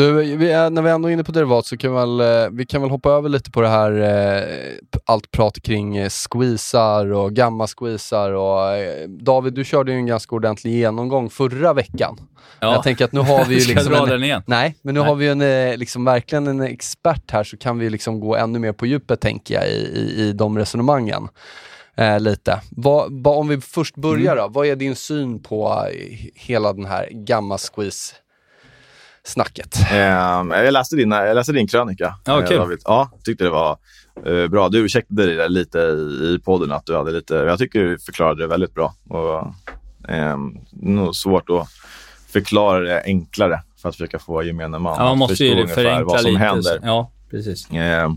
Speaker 1: Du, vi är, när vi ändå är inne på derivat så kan vi väl, eh, vi kan väl hoppa över lite på det här, eh, allt prat kring eh, squeezar och gamma-squeezar. Och, eh, David, du körde ju en ganska ordentlig genomgång förra veckan.
Speaker 2: Ja.
Speaker 1: Jag tänker att nu har vi ju
Speaker 2: Ska
Speaker 1: liksom...
Speaker 2: jag dra
Speaker 1: en,
Speaker 2: den igen?
Speaker 1: Nej, men nu
Speaker 2: Nej.
Speaker 1: har vi en, eh, liksom, verkligen en expert här så kan vi liksom gå ännu mer på djupet tänker jag i, i, i de resonemangen. Eh, lite. Vad, vad, om vi först börjar
Speaker 2: Mm.
Speaker 1: då, vad är din syn på hela den här gamma-squeeze snacket?
Speaker 3: Ehm, jag, läste din, jag läste din krönika.
Speaker 2: Ja,
Speaker 3: eh,
Speaker 2: kul.
Speaker 3: David. Ja, tyckte det var eh, bra. Du ursäktade dig lite i, i podden att du hade lite... Jag tycker du förklarade det väldigt bra. Och, ehm, nog svårt att förklara det enklare för att försöka få gemene man
Speaker 2: Ja, man måste
Speaker 3: förstå
Speaker 2: ju förenkla
Speaker 3: vad som
Speaker 2: lite.
Speaker 3: händer.
Speaker 2: Ja, precis.
Speaker 3: Eh,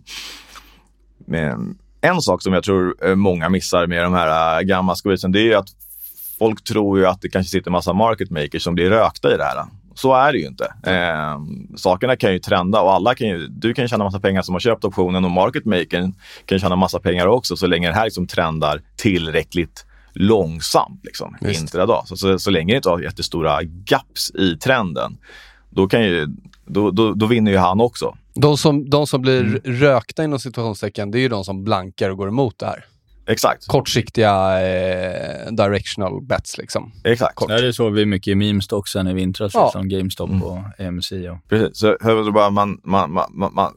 Speaker 3: en sak som jag tror eh, många missar med de här gamla squeezen, det är att folk tror ju att det kanske sitter massa market makers som blir rökta i det här. Så är det ju inte. Eh, sakerna kan ju trenda och alla kan ju, du kan tjäna massa pengar som har köpt optionen och market makern kan tjäna massa pengar också så länge det här liksom trendar tillräckligt långsamt liksom, intradag. Så, så, så länge det inte har jättestora gaps i trenden, då, kan ju, då, då, då vinner ju han också.
Speaker 1: De som, de som blir
Speaker 2: Mm.
Speaker 1: rökta inom situationstecken, det är ju de som blankar och går emot det här.
Speaker 3: Exakt.
Speaker 1: Kortsiktiga eh, directional bets liksom.
Speaker 3: Exakt.
Speaker 1: Kort.
Speaker 2: Ja, det såg vi mycket i memes också i vintras,
Speaker 1: Ja.
Speaker 2: liksom GameStop och AMC. Och...
Speaker 3: Precis. Så hur bara man, man, man, man, man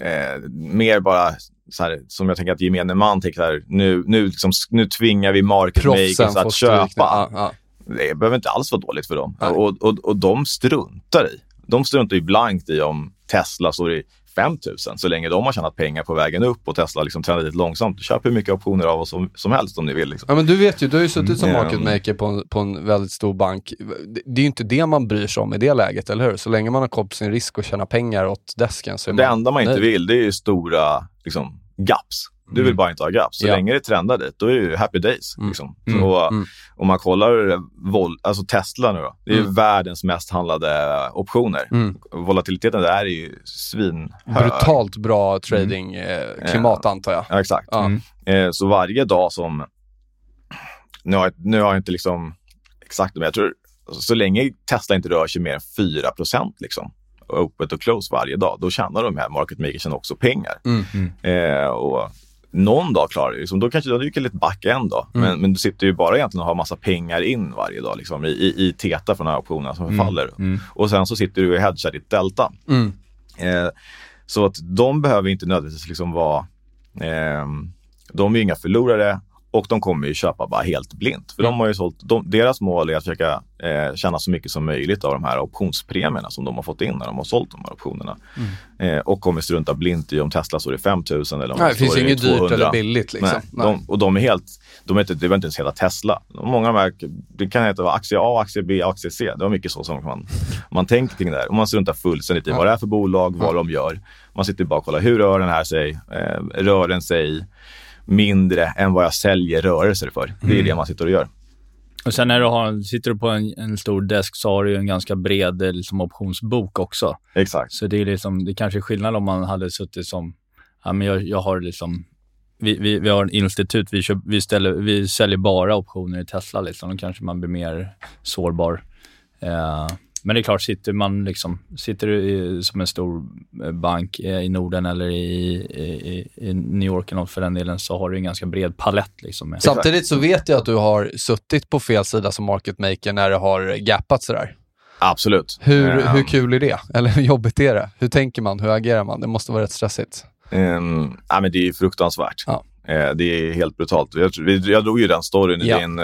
Speaker 3: eh, mer bara så här, som jag tänker att gemene man tänker här, nu, nu, liksom, nu tvingar vi market makers att
Speaker 1: nu.
Speaker 3: köpa.
Speaker 1: Ja, ja.
Speaker 3: Det behöver inte alls vara dåligt för dem. Och, och, och de struntar i. De struntar ju blankt i om Tesla står i 5 000 så länge de har tjänat pengar på vägen upp och Tesla liksom trendar lite långsamt. Köp hur mycket optioner av oss som, som helst om ni vill. Liksom.
Speaker 1: Ja, men du vet ju, du har ju suttit som
Speaker 3: Mm.
Speaker 1: market maker på en, på en väldigt stor bank. Det- Det är ju inte det man bryr sig om i det läget, eller hur? Så länge man har koll på sin risk och tjäna pengar åt desken så är
Speaker 3: Det
Speaker 1: man
Speaker 3: enda man inte
Speaker 1: nöjd.
Speaker 3: vill det är ju stora liksom, gaps. Du vill bara inte ha gaps. Så
Speaker 1: Mm. Ja.
Speaker 3: länge det trendar dit, då är det ju happy days.
Speaker 1: Mm.
Speaker 3: Liksom.
Speaker 1: Mm.
Speaker 3: Så,
Speaker 1: Mm.
Speaker 3: Om man kollar eh, vol- alltså Tesla nu då. Det är ju
Speaker 1: Mm.
Speaker 3: världens mest handlade optioner.
Speaker 1: Mm.
Speaker 3: Volatiliteten där är ju svinhög.
Speaker 1: Brutalt bra trading eh, klimat antar jag.
Speaker 3: Ja, exakt.
Speaker 1: Ja.
Speaker 2: Mm.
Speaker 3: Eh, så varje dag som... Nu har, jag, nu har jag inte liksom exakt, men jag tror så länge Tesla inte rör sig mer än 4% liksom, öppet och close varje dag, då tjänar de här market makersen också pengar.
Speaker 1: Mm.
Speaker 3: Eh, och någon dag klarar du liksom, då kanske du dyker lite back en dag.
Speaker 1: Mm.
Speaker 3: Men, men du sitter ju bara egentligen och har massa pengar in varje dag liksom, i, i, i teta från de här optionerna som förfaller.
Speaker 2: Mm.
Speaker 3: Och sen så sitter du och hedgar ditt delta.
Speaker 1: Mm.
Speaker 3: Eh, så att de behöver inte nödvändigtvis liksom vara... ehm, de är ju inga förlorare och de kommer ju köpa bara helt blint. För de har ju sålt, de, deras mål är att försöka eh, tjäna så mycket som möjligt av de här optionspremierna som de har fått in när de har sålt de här optionerna. Eh, och kommer strunta blint i om Tesla står i 5 000 eller om
Speaker 1: Mm. Nej,
Speaker 3: de
Speaker 1: det finns inget
Speaker 3: 200.
Speaker 1: dyrt eller billigt liksom.
Speaker 3: Nej. De, och de är helt, de är inte, det behöver inte ens heta Tesla. Många av de här, det kan heta aktie A, aktie B, aktie C. Det var mycket så som man, man tänker kring det här. Och man struntar fullständigt i vad det är för bolag, vad de gör. Man sitter bara och kollar, hur rör den här sig? Eh, rör den sig mindre än vad jag säljer rörelser för? Det är
Speaker 1: Mm.
Speaker 3: det man sitter och gör.
Speaker 2: Och sen när du har, sitter du på en, en stor desk så har du ju en ganska bred eh, liksom, optionsbok också.
Speaker 3: Exakt.
Speaker 2: Så det är liksom, det kanske är skillnad om man hade suttit som, ja men jag, jag har liksom, vi, vi, vi har en institut, vi, köp, vi, ställer, vi säljer bara optioner i Tesla liksom. Då kanske man blir mer sårbar. Eh, men det är klart, sitter man liksom, sitter du i, som en stor eh, bank eh, i Norden eller i, i, i New York eller för den delen så har du en ganska bred palett liksom.
Speaker 1: Samtidigt så vet jag att du har suttit på fel sida som market maker när det har gappat sådär.
Speaker 3: Absolut.
Speaker 1: Hur,
Speaker 3: Eh,
Speaker 1: hur kul är det? Eller hur jobbigt är det? Hur tänker man? Hur agerar man? Det måste vara rätt stressigt.
Speaker 3: Um, ja, men det är ju fruktansvärt.
Speaker 1: Ja.
Speaker 3: Eh, det är helt brutalt. Jag, jag drog ju den storyn i
Speaker 1: Ja.
Speaker 3: din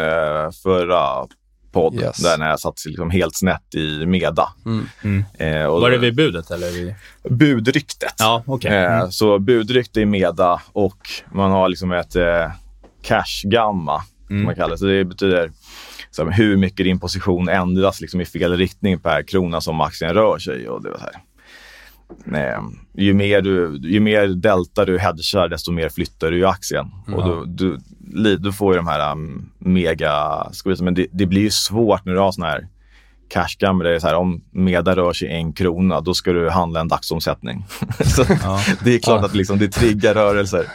Speaker 3: förra podd,
Speaker 1: Yes.
Speaker 3: där när jag satt liksom helt snett i Meda.
Speaker 1: Mm.
Speaker 3: Eh, och
Speaker 2: Var det vid budet eller? Vid...
Speaker 3: budryktet.
Speaker 2: Ja, okej.
Speaker 3: Eh,
Speaker 2: Mm.
Speaker 3: Så budrykte i Meda och man har liksom ett eh, cash-gamma, som
Speaker 2: Mm.
Speaker 3: man kallar det. Så det betyder så här, hur mycket din position ändras liksom, i fel riktning per krona som aktien rör sig. Och det var så här. Eh, ju, mer du, ju mer delta du hedgar, desto mer flyttar du aktien. Och du, du, du får ju de här um, mega squeeze. Men det, det blir ju svårt när du har såna här cashgamma. Det är så här, om Meda rör sig en krona, då ska du handla en dagsomsättning. så Det är klart
Speaker 1: Ja.
Speaker 3: att liksom, det triggar rörelser.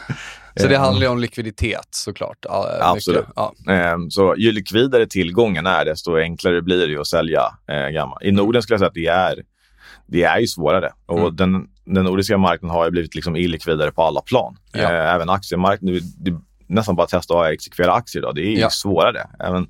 Speaker 1: Så det
Speaker 3: Eh,
Speaker 1: handlar ju om likviditet såklart. Ja.
Speaker 3: Absolut.
Speaker 1: Ja.
Speaker 3: Ehm, Så ju likvidare tillgången är, desto enklare blir det att sälja eh, gamma. I Norden skulle jag säga att det är det är ju svårare. Och
Speaker 1: Mm.
Speaker 3: den, den nordiska marknaden har ju blivit liksom illikvidare på alla plan.
Speaker 1: Ja.
Speaker 3: Eh, även aktiemarknaden. Det nästan bara testa att exekvera aktier idag. Det är ju
Speaker 1: Ja.
Speaker 3: svårare. Även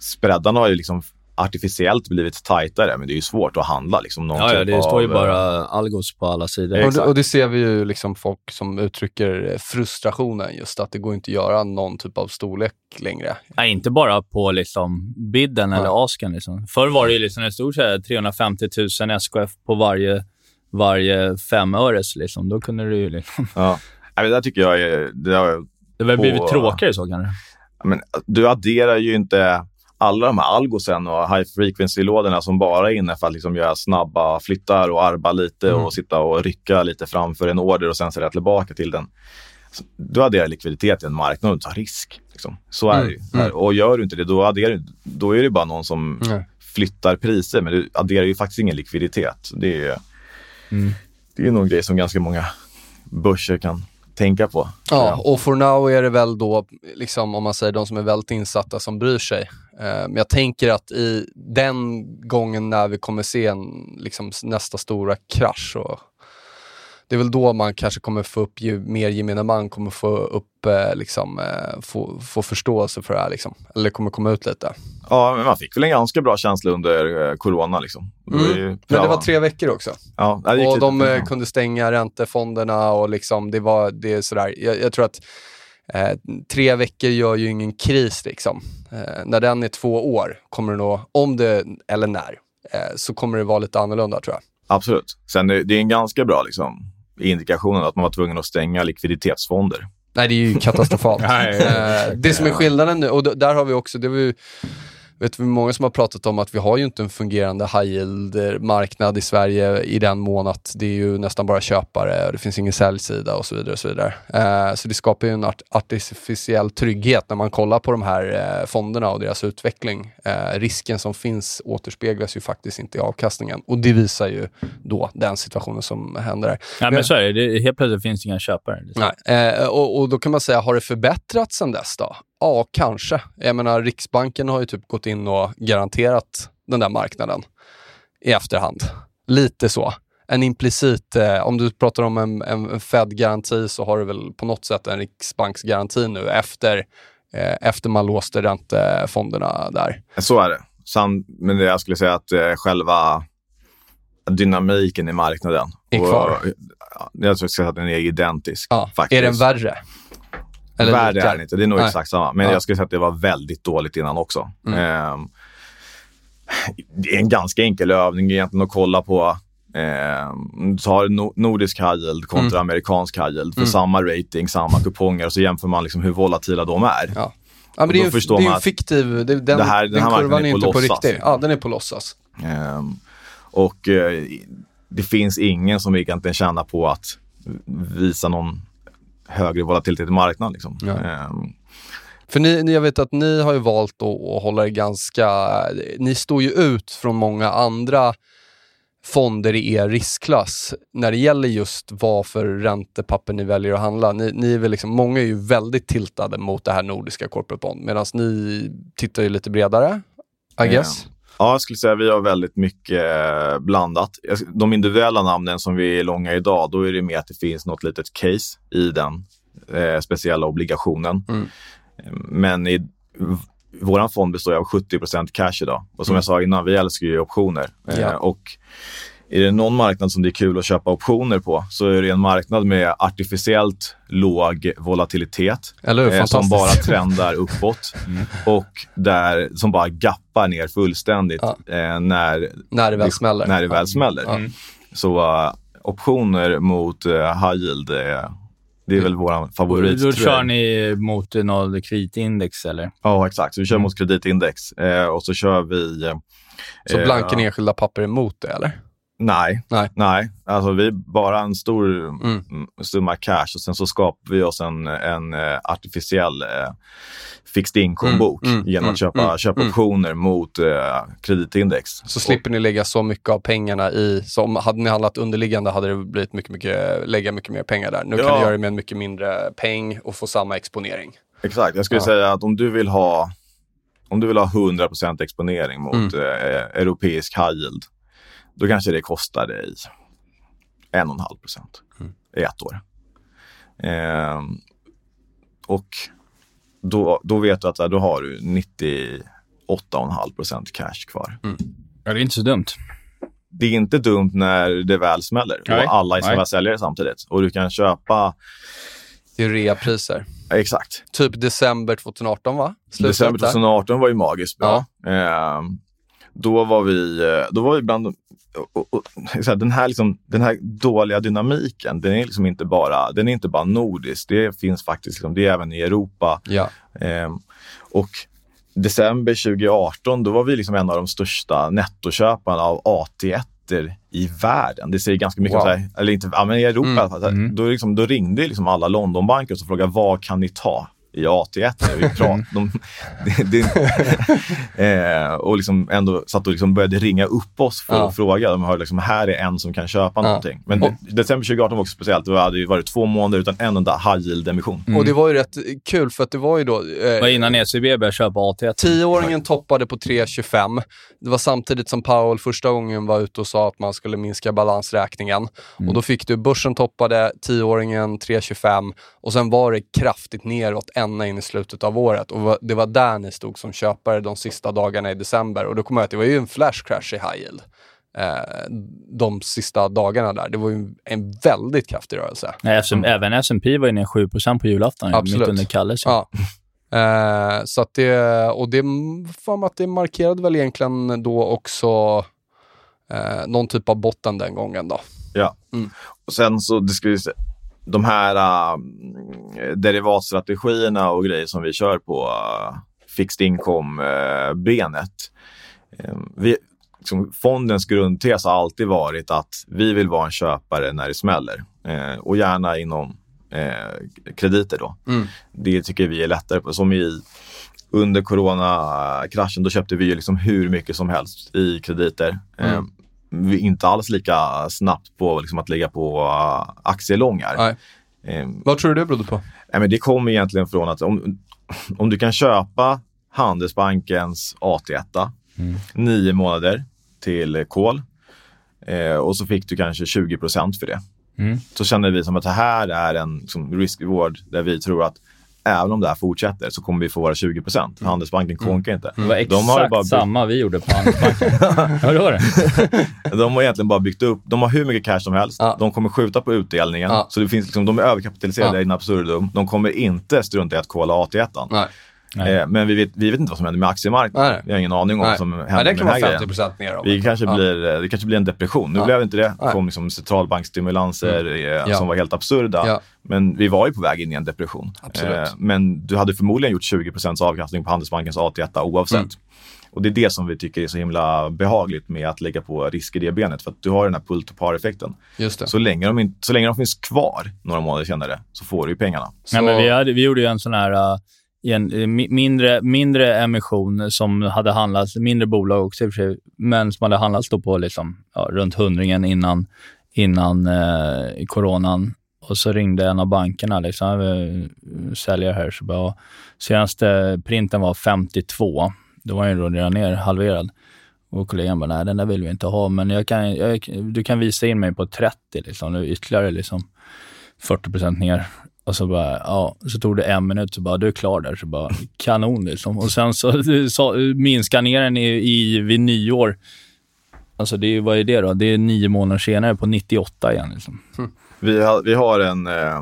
Speaker 3: spreadarna har ju liksom artificiellt blivit tajtare, men det är ju svårt att handla. Liksom, någon
Speaker 2: Ja, ja,
Speaker 3: typ
Speaker 2: det står ju
Speaker 3: av,
Speaker 2: bara Algos på alla sidor.
Speaker 1: Och det, och det ser vi ju liksom folk som uttrycker frustrationen just att det går inte att göra någon typ av storlek längre.
Speaker 2: Nej, inte bara på liksom bidden
Speaker 1: Nej.
Speaker 2: eller asken. Liksom. Förr var det ju liksom en stor så här, 350 000 SKF på varje, varje femöres. Liksom. Då kunde du ju... Liksom.
Speaker 3: Ja. Nej, Det där tycker jag är... Det har,
Speaker 2: Det har väl blivit tråkigare så kanske.
Speaker 3: men, du adderar ju inte alla de här algosen och high frequency-lådorna som bara är inne för att liksom göra snabba flyttar och arba lite
Speaker 1: Mm.
Speaker 3: och sitta och rycka lite framför en order och sen sälja tillbaka till den. Du adderar likviditet i en marknad och du tar risk. Liksom. Så är
Speaker 1: Mm.
Speaker 3: det ju. Och gör du inte det, då, adderar, då är det bara någon som flyttar priser, men du adderar ju faktiskt ingen likviditet. Det är,
Speaker 2: Mm.
Speaker 3: det är nog en grej som ganska många börser kan tänka på.
Speaker 1: Ja, och for now är det väl då, liksom, om man säger de som är väldigt insatta som bryr sig. Eh, men jag tänker att i den gången när vi kommer se en, liksom, nästa stora krasch, och det är väl då man kanske kommer få upp, ju mer gemene man kommer få upp, eh, liksom, eh, få, få förståelse för det här. Liksom. Eller kommer komma ut lite.
Speaker 3: Ja, men man fick väl en ganska bra känsla under eh, corona. Liksom. Det
Speaker 1: Mm. Men det var tre veckor också.
Speaker 3: Ja,
Speaker 1: Och de eh, kunde stänga räntefonderna och liksom, det var det är sådär. Jag, jag tror att eh, tre veckor gör ju ingen kris liksom. Eh, när den är två år kommer det nog, om det, eller när, eh, så kommer det vara lite annorlunda tror jag.
Speaker 3: Absolut. Sen det är en ganska bra liksom, indikation att man var tvungen att stänga likviditetsfonder.
Speaker 1: Nej, det är ju katastrofalt.
Speaker 2: Nej,
Speaker 1: eh, det som är skillnaden nu, och där har vi också, det var ju, vet vi många som har pratat om att vi har ju inte en fungerande high yield-marknad i Sverige i den mån att det är ju nästan bara köpare och det finns ingen säljsida och så vidare. Och så vidare. Eh, så det skapar ju en art- artificiell trygghet när man kollar på de här eh, fonderna och deras utveckling. Eh, risken som finns återspeglas ju faktiskt inte i avkastningen och det visar ju då den situationen som händer där.
Speaker 2: Ja, men så är det. det. Helt plötsligt finns inga köpare. Liksom.
Speaker 1: Nej. Eh, och, och då kan man säga, har det förbättrats sen dess då? Ja, kanske. Jag menar, Riksbanken har ju typ gått in och garanterat den där marknaden i efterhand. Lite så. En implicit, eh, om du pratar om en, en Fed-garanti så har du väl på något sätt en Riksbanksgaranti nu efter, eh, efter man låste räntefonderna där.
Speaker 3: Så är det. Sen, men jag skulle säga att eh, själva dynamiken i marknaden.
Speaker 1: Är kvar.
Speaker 3: Och, ja, jag skulle säga att den är identisk.
Speaker 1: Ja.
Speaker 3: faktiskt.
Speaker 1: Är den värre?
Speaker 3: Värre
Speaker 1: lika?
Speaker 3: är den inte. Det är nog
Speaker 1: Nej.
Speaker 3: exakt samma. Men
Speaker 1: Ja.
Speaker 3: jag skulle säga att det var väldigt dåligt innan också.
Speaker 1: Mm.
Speaker 3: Ehm, det är en ganska enkel övning egentligen att kolla på. Du tar no- nordisk high yield kontra amerikansk high yield för
Speaker 1: Mm.
Speaker 3: samma rating, samma kuponger och så jämför man liksom hur volatila de är.
Speaker 1: Ja. Ja, men det är ju
Speaker 3: förstår
Speaker 1: det är ju fiktiv, det, den,
Speaker 3: det här- den
Speaker 1: den
Speaker 3: här
Speaker 1: kurvan är
Speaker 3: är
Speaker 1: inte
Speaker 3: på
Speaker 1: på riktigt. Ja, den är på låtsas.
Speaker 3: Ehm, och eh, det finns ingen som egentligen tjänar på att visa någon högre volatilitet i marknaden. Liksom.
Speaker 1: Ja.
Speaker 3: Ehm,
Speaker 1: För ni, jag vet att ni har ju valt att, att hålla er ganska... Ni står ju ut från många andra fonder i er riskklass när det gäller just vad för räntepapper ni väljer att handla. Ni, ni är väl liksom, många är ju väldigt tiltade mot det här nordiska corporate bond medan ni tittar ju lite bredare, I guess.
Speaker 3: Ja, jag skulle säga vi har väldigt mycket eh, blandat. De individuella namnen som vi är långa idag, då är det mer att det finns något litet case i den eh, speciella obligationen.
Speaker 1: Mm.
Speaker 3: Men i vår fond består av 70% cash idag. Och som
Speaker 1: Mm.
Speaker 3: jag sa innan, vi älskar ju optioner. Eh,
Speaker 1: Ja.
Speaker 3: och är det någon marknad som det är kul att köpa optioner på så är det en marknad med artificiellt låg volatilitet.
Speaker 1: Eller hur?
Speaker 3: Eh, som bara trendar uppåt och där, som bara gappar ner fullständigt
Speaker 1: Ja.
Speaker 3: eh, när,
Speaker 1: När det väl smäller.
Speaker 3: när det väl smäller.
Speaker 1: Ja.
Speaker 3: Så eh, optioner mot uh, high yield, eh, det är väl vår favorit.
Speaker 2: Då kör ni mot något kreditindex, eller?
Speaker 3: Ja, exakt. Så vi kör mot kreditindex eh, och så kör vi... Eh,
Speaker 1: Så blanken enskilda papper emot det, eller?
Speaker 3: Nej,
Speaker 1: Nej.
Speaker 3: nej. Alltså vi bara en stor
Speaker 1: Mm.
Speaker 3: mm. summa cash och sen så skapar vi oss en, en eh, artificiell eh, fixed income-bok
Speaker 1: Mm, mm,
Speaker 3: genom att köpa,
Speaker 1: mm,
Speaker 3: köpa
Speaker 1: mm.
Speaker 3: optioner mot eh, kreditindex.
Speaker 1: Så slipper ni lägga så mycket av pengarna i, som hade ni handlat underliggande hade det blivit mycket, mycket, lägga mycket mer pengar där. Nu kan
Speaker 3: Ja.
Speaker 1: ni göra det med en mycket mindre peng och få samma exponering.
Speaker 3: Exakt. Jag skulle
Speaker 1: Ja.
Speaker 3: säga att om du vill ha om du vill ha 100 exponering mot eh, europeisk high yield, då kanske det kostar dig 1,5 procent i ett år. Eh, och då, då vet du att då har du 98,5 procent cash kvar.
Speaker 2: Ja, det är inte så dumt.
Speaker 3: Det är inte dumt när det väl smäller
Speaker 2: Nej,
Speaker 3: och alla vara säljare samtidigt. Och du kan köpa,
Speaker 1: Det är reapriser.
Speaker 3: exakt.
Speaker 1: Typ december 2018 va? Slutet
Speaker 3: December
Speaker 1: där.
Speaker 3: 2018 var ju magiskt bra. Eh, då var vi, eh, då var vi bland och, och, så här, den, här liksom, den här dåliga dynamiken, den är liksom inte bara, den är inte bara nordisk. Det finns faktiskt, liksom, det är även i Europa.
Speaker 1: Ja.
Speaker 3: Eh, och december 2018, då var vi liksom en av de största nettoköparna av AT1 i världen. Det säger ganska mycket
Speaker 1: Wow.
Speaker 3: om, så här, eller inte, ja, men i Europa
Speaker 1: Mm.
Speaker 3: i alla fall. Här, Då, liksom, då ringde liksom alla Londonbanker och frågade vad kan ni ta i AT1? Vi prat, de, det, det, eh, och liksom ändå satt och liksom började ringa upp oss för
Speaker 1: Ja.
Speaker 3: att fråga. De hörde liksom, här är en som kan köpa
Speaker 1: Ja.
Speaker 3: någonting. Men
Speaker 1: Och-
Speaker 3: de, december 2018 var också speciellt. Det hade ju varit två månader utan en enda high yield-emission.
Speaker 1: Och det var ju rätt kul för att det var ju då...
Speaker 2: Det var
Speaker 1: Eh,
Speaker 2: innan ECB började köpa AT1.
Speaker 1: Tioåringen toppade på 3,25. Det var samtidigt som Powell första gången var ute och sa att man skulle minska balansräkningen. Och då fick du, börsen toppade, tioåringen 3,25 och sen var det kraftigt neråt ända in i slutet av året. Och det var där ni stod som köpare de sista dagarna i december. Och då kommer jag att det var ju en flash crash i high yield. Eh, de sista dagarna där. Det var ju en väldigt kraftig rörelse.
Speaker 2: Nej, SM, Även S&P var inne i 7% på julafton,
Speaker 1: Absolut.
Speaker 2: mitt under Kalles.
Speaker 1: Ja. Eh, så att det, och det, för att det markerade väl egentligen då också eh, någon typ av botten den gången då.
Speaker 3: Ja.
Speaker 1: Mm.
Speaker 3: Och sen så, det ska vi se, de här äh, derivatstrategierna och grejer som vi kör på äh, fixed income-benet. Eh, vi, liksom, fondens grundtes har alltid varit att vi vill vara en köpare när det smäller. Eh, och gärna inom eh, krediter då.
Speaker 1: Mm.
Speaker 3: Det tycker vi är lättare på. Som i under coronakraschen, då köpte vi ju liksom hur mycket som helst i krediter.
Speaker 1: Mm.
Speaker 3: Inte alls lika snabbt på liksom, att lägga på uh, aktielångar.
Speaker 1: Nej.
Speaker 3: Eh,
Speaker 1: Vad tror du det berodde på?
Speaker 3: nej, men det kommer egentligen från att om, om du kan köpa Handelsbankens AT1 nio månader till kol eh, och så fick du kanske 20% för det.
Speaker 2: Mm.
Speaker 3: Så känner vi som att det här är en liksom, risk-reward där vi tror att även om det här fortsätter så kommer vi få våra 20 För Handelsbanken konkar inte.
Speaker 2: Det var
Speaker 3: De
Speaker 2: exakt
Speaker 3: har ju bara byggt-
Speaker 2: samma vi gjorde på Handelsbanken. det var det.
Speaker 3: De har egentligen bara byggt upp, de har hur mycket cash som helst.
Speaker 1: Ja.
Speaker 3: De kommer skjuta på utdelningen.
Speaker 1: Ja.
Speaker 3: Så det finns liksom, de är överkapitaliserade
Speaker 1: Ja.
Speaker 3: in absurdum. De kommer inte strunta i att kolla AT1. Eh, men vi vet, vi vet inte vad som händer med aktiemarknaden.
Speaker 1: Nej.
Speaker 3: Vi har ingen aning om vad
Speaker 1: Nej.
Speaker 3: som händer
Speaker 1: Nej, det
Speaker 3: med
Speaker 1: kan
Speaker 3: den
Speaker 1: vara
Speaker 3: här
Speaker 1: 50
Speaker 3: grejen.
Speaker 1: ner.
Speaker 3: Vi kanske
Speaker 1: ja.
Speaker 3: blir, eh, det kanske blir en depression. Nu
Speaker 1: Ja.
Speaker 3: blev det inte det. Det kom liksom centralbankstimulanser eh,
Speaker 1: Ja.
Speaker 3: som var helt absurda.
Speaker 1: Ja.
Speaker 3: Men vi var ju på väg in i en depression. Eh,
Speaker 1: Absolut.
Speaker 3: men du hade förmodligen gjort 20% avkastning på Handelsbankens AT1 oavsett.
Speaker 1: Mm.
Speaker 3: Och det är det som vi tycker är så himla behagligt med att lägga på risk i det benet. För att du har den här pull to par-effekten.
Speaker 1: Just det.
Speaker 3: Så länge, de inte, så länge de finns kvar några månader senare så får du ju pengarna.
Speaker 1: Så,
Speaker 2: Nej, men vi, hade, vi gjorde ju en sån här uh, eh, Eh, mindre, mindre emission som hade handlats, mindre bolag också i och för sig, men som hade handlats då på liksom, ja, runt hundringen innan, innan eh, coronan. Och så ringde en av bankerna, liksom, eh, säljare här, så bara, senaste printen var 52. Då var den då redan ner, halverad. Och kollegan bara, nej den där vill vi inte ha, men jag kan, jag, du kan visa in mig på 30, liksom, ytterligare liksom 40% ner. Och så bara, ja, så tog det en minut, så bara, du är klar där. Så bara, kanon liksom. Och sen så, så minskade ner den i, i, vid nyår. Alltså, det är, vad är det då? Det är nio månader senare på 98 igen. Liksom.
Speaker 3: Vi har, vi har en... Eh,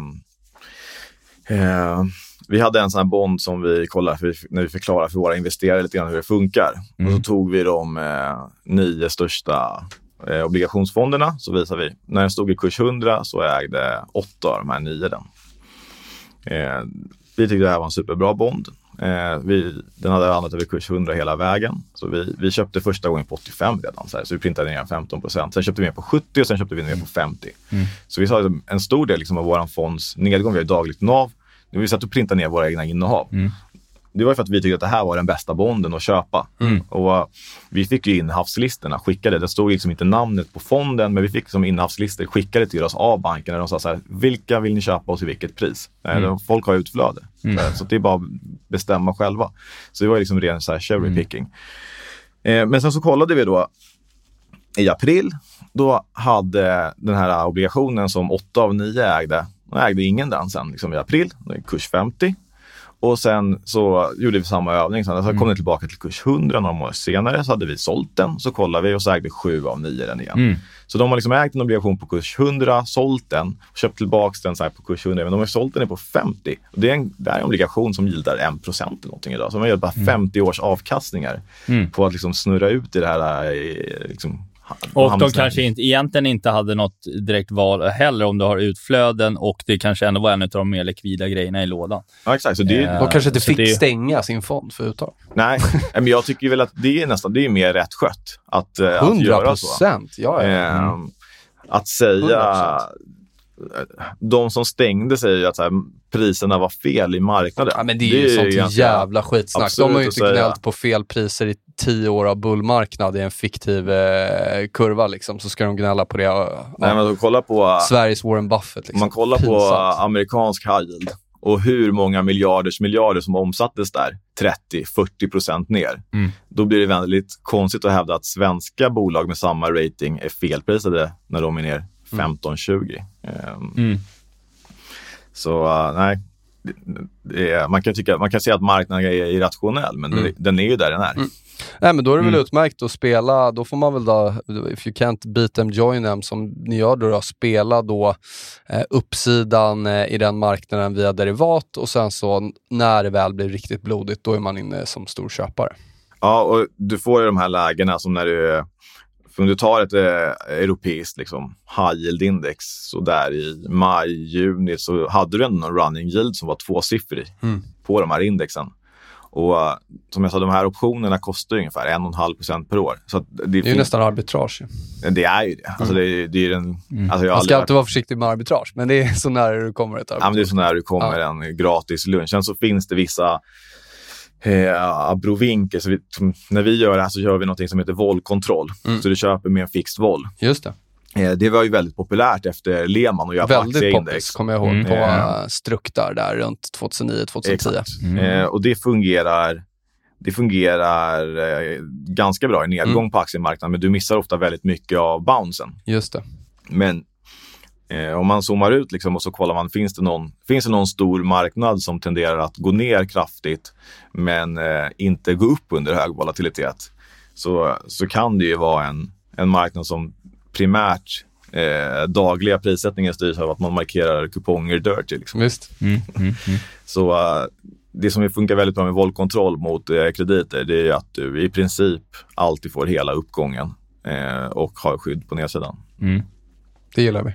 Speaker 3: eh, vi hade en sån här bond som vi kollar för, när vi förklarar för våra investerare lite grann hur det funkar. Och så tog vi de eh, nio största eh, obligationsfonderna. Så visar vi, när den stod i kurs 100 så ägde åtta av de här nio den. Eh, vi tyckte det här var en superbra bond. Eh, vi, den hade handlat över kurs 100 hela vägen. Så vi, vi köpte första gången på 85 redan. Så, här, så vi printade ner 15 procent. Sen köpte vi ner på 70 och sen köpte vi ner på 50. Så vi sa att en stor del liksom av vår fonds nedgång, vi har dagligt NAV. Nu vi satt och printade ner våra egna innehav. Det var för att vi tyckte att det här var den bästa bonden att köpa. Och uh, vi fick ju innehavslistorna skickade. Det stod liksom inte namnet på fonden, men vi fick som innehavslistor skickade till oss av banken. Där de sa så här, vilka vill ni köpa och till vilket pris? Eh, de- Folk har utflöde. Så, här, så det är bara att bestämma själva. Så det var liksom ren så här cherry picking. Eh, men sen så kollade vi då i april, då hade den här obligationen som åtta av nio ägde, då ägde ingen den sen liksom i april, kurs 50. Och sen så gjorde vi samma övning. Sen så kom den tillbaka till kurs 100 några månader senare. Så hade vi sålt den. Så kollade vi och så ägde sju av nio den igen.
Speaker 2: Mm.
Speaker 3: Så de har liksom ägt en obligation på kurs 100, sålt den, och köpt tillbaka den så här på kurs 100. Men de har sålt den på 50. Och det, är en, det är en obligation som gildar 1 procent eller någonting idag. Så har gjort bara 50 års avkastningar
Speaker 2: Mm.
Speaker 3: på att liksom snurra ut i det här eh, liksom,
Speaker 2: Och de kanske inte, egentligen inte hade något direkt val heller om du har utflöden och det kanske ändå var en av de mer likvida grejerna i lådan.
Speaker 3: Ja, exakt. Så det, är-
Speaker 2: Eh,
Speaker 1: De kanske inte fick
Speaker 2: det-
Speaker 1: stänga sin fond för uttag.
Speaker 3: Nej, men jag tycker väl att det är nästan det är mer rätt skött att, eh, att
Speaker 1: 100
Speaker 3: göra så.
Speaker 1: procent, ja, ja.
Speaker 3: Ehm, Att säga...
Speaker 1: 100%.
Speaker 3: De som stängde säger ju att så här, priserna var fel i marknaden.
Speaker 1: Ja, men det är ju sånt
Speaker 3: ganska-
Speaker 1: jävla skitsnack. De har ju inte gnällt på fel priser i tio år av bullmarknad i en fiktiv eh, kurva. Liksom. Så ska de gnälla på det. Ja.
Speaker 3: Nej, men kolla på,
Speaker 1: Sveriges Warren Buffett. Liksom.
Speaker 3: om man kollar på
Speaker 1: Pinsamt.
Speaker 3: amerikansk high yield och hur många miljarders miljarder som omsattes där, 30-40 procent ner.
Speaker 2: Mm.
Speaker 3: Då blir det väldigt konstigt att hävda att svenska bolag med samma rating är felprisade när de är ner 15-20. Ehm,
Speaker 2: Mm.
Speaker 3: Så uh, nej, det, det är, man, kan tycka, man kan säga att marknaden är irrationell, men
Speaker 1: Mm.
Speaker 3: den, den är ju där den är.
Speaker 1: Nej, men då är det väl
Speaker 2: Mm.
Speaker 1: utmärkt att spela. Då får man väl då, if you can't beat them, join them, som ni gör då, då spela då eh, uppsidan eh, i den marknaden via derivat och sen så när det väl blir riktigt blodigt, då är man inne som stor köpare.
Speaker 3: Ja, och du får ju de här lägena som när du... Om du tar ett eh, europeiskt liksom, high yield-index, så där i maj, juni, så hade du ändå en running yield som var tvåsiffrig
Speaker 1: Mm.
Speaker 3: på de här indexen. Och eh, som jag sa, de här optionerna kostar ungefär 1,5 procent per år. Så det,
Speaker 1: Det är ju nästan arbitrage.
Speaker 3: det är ju det. Alltså, det, är- det är den... Alltså, jag
Speaker 1: Man ska
Speaker 3: aldrig varit-
Speaker 1: alltid vara försiktig med arbitrage, men det är så nära du kommer ett
Speaker 3: Ja, men det är
Speaker 1: arbitrage.
Speaker 3: så när du kommer
Speaker 1: Ja.
Speaker 3: en gratis lunch. Sen så finns det vissa eh, abrovinker. Så vi, när vi gör det här så gör vi något som heter vollkontroll.
Speaker 1: Mm.
Speaker 3: Så du köper med en fixed voll.
Speaker 1: Just det.
Speaker 3: Eh, det var ju väldigt populärt efter Lehman att göra på
Speaker 1: Väldigt
Speaker 3: aktieindex.
Speaker 1: poppis, kommer jag ihåg,
Speaker 2: Mm.
Speaker 1: på uh, struktar där runt 2009-2010.
Speaker 3: Exakt.
Speaker 2: Mm.
Speaker 3: Eh, och det fungerar, det fungerar eh, ganska bra i nedgång
Speaker 1: Mm.
Speaker 3: på aktiemarknaden, men du missar ofta väldigt mycket av bouncen.
Speaker 1: Just det.
Speaker 3: Men eh, om man zoomar ut liksom och så kollar man, finns det, någon, finns det någon stor marknad som tenderar att gå ner kraftigt men eh, inte gå upp under hög volatilitet? Så, så kan det ju vara en, en marknad som primärt eh, dagliga prissättningen styrs av att man markerar kuponger dirty. Liksom.
Speaker 2: Mm. Mm. Mm.
Speaker 3: Så eh, det som funkar väldigt bra med våldkontroll mot eh, krediter, det är ju att du i princip alltid får hela uppgången eh, och har skydd på nedsidan.
Speaker 2: Mm.
Speaker 1: Det gillar vi.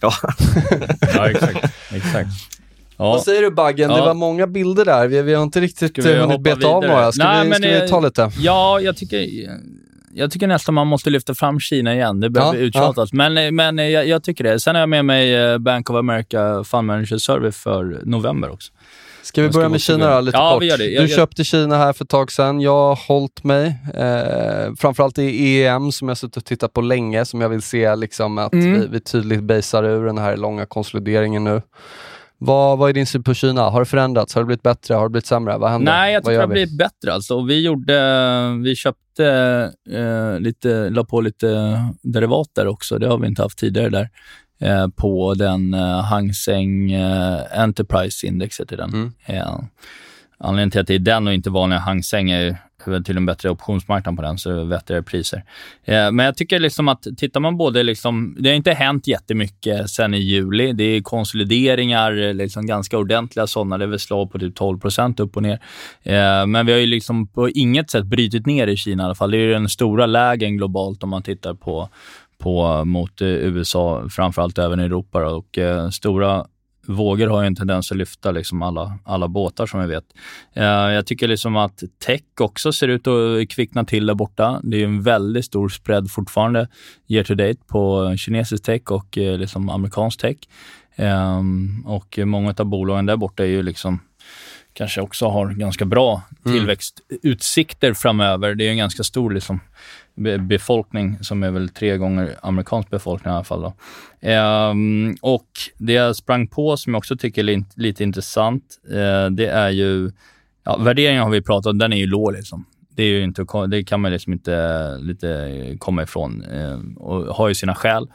Speaker 3: Ja.
Speaker 2: Ja, exakt. exakt. Ja.
Speaker 1: Vad säger du Baggen? Det
Speaker 2: Ja.
Speaker 1: var många bilder där. Vi, vi har inte riktigt hunnit beta av några. Ska,
Speaker 2: Nej,
Speaker 1: vi,
Speaker 2: men
Speaker 1: ska vi
Speaker 2: det-
Speaker 1: ta lite?
Speaker 2: Ja, jag tycker, jag tycker nästan man måste lyfta fram Kina igen. Det behöver
Speaker 1: Ja,
Speaker 2: uttjatas. Men, men jag, jag tycker det. Sen har jag med mig eh, Bank of America Fund Manager Service för november också.
Speaker 1: Ska vi börja med Kina då, lite
Speaker 2: Ja,
Speaker 1: kort?
Speaker 2: vi gör det. Jag-
Speaker 1: du
Speaker 2: jag-
Speaker 1: köpte Kina här för ett tag sedan. Jag har hållit mig. Eh, framförallt i EM som jag suttit och tittat på länge, som jag vill se liksom att
Speaker 2: Mm.
Speaker 1: vi, vi tydligt basar ur den här långa konsolideringen nu. Vad, vad är din syn på Kina? Har det förändrats? Har det blivit bättre? Har det blivit sämre? Vad händer?
Speaker 2: Nej, jag tycker det har
Speaker 1: vi?
Speaker 2: blivit bättre. Alltså. Vi, gjorde, vi köpte eh, lite, la på lite derivater också. Det har vi inte haft tidigare där. Eh, på den eh, Hang Seng eh, Enterprise-indexet i den.
Speaker 1: Mm.
Speaker 2: Eh, anledningen till att det är den och inte vanliga Hang Seng är till en bättre optionsmarknad på den, så det är vettigare priser. Eh, men jag tycker liksom att tittar man både liksom, det har inte hänt jättemycket sen i juli. Det är konsolideringar, eh, liksom ganska ordentliga sådana. Det är väl slag på typ 12% upp och ner. Eh, men vi har ju liksom på inget sätt brutit ner i Kina i alla fall. Det är ju den stora lägen globalt om man tittar på, på mot USA, framförallt även i Europa. Då. Och eh, stora vågor har ju en tendens att lyfta liksom alla, alla båtar som vi vet. Eh, jag tycker liksom att tech också ser ut att kvickna till där borta. Det är en väldigt stor spread fortfarande year to date på kinesisk tech och eh, liksom amerikansk tech. Ehm, och många av bolagen där borta är ju liksom kanske också har ganska bra tillväxtutsikter framöver. Det är en ganska stor liksom, befolkning som är väl tre gånger amerikansk befolkning i alla fall. Då. Ehm, och det jag sprang på som jag också tycker är lite, lite intressant, eh, det är ju, ja, värderingen har vi pratat om, den är ju låg liksom. det, är ju inte, det kan man liksom inte lite komma ifrån eh, och har ju sina skäl.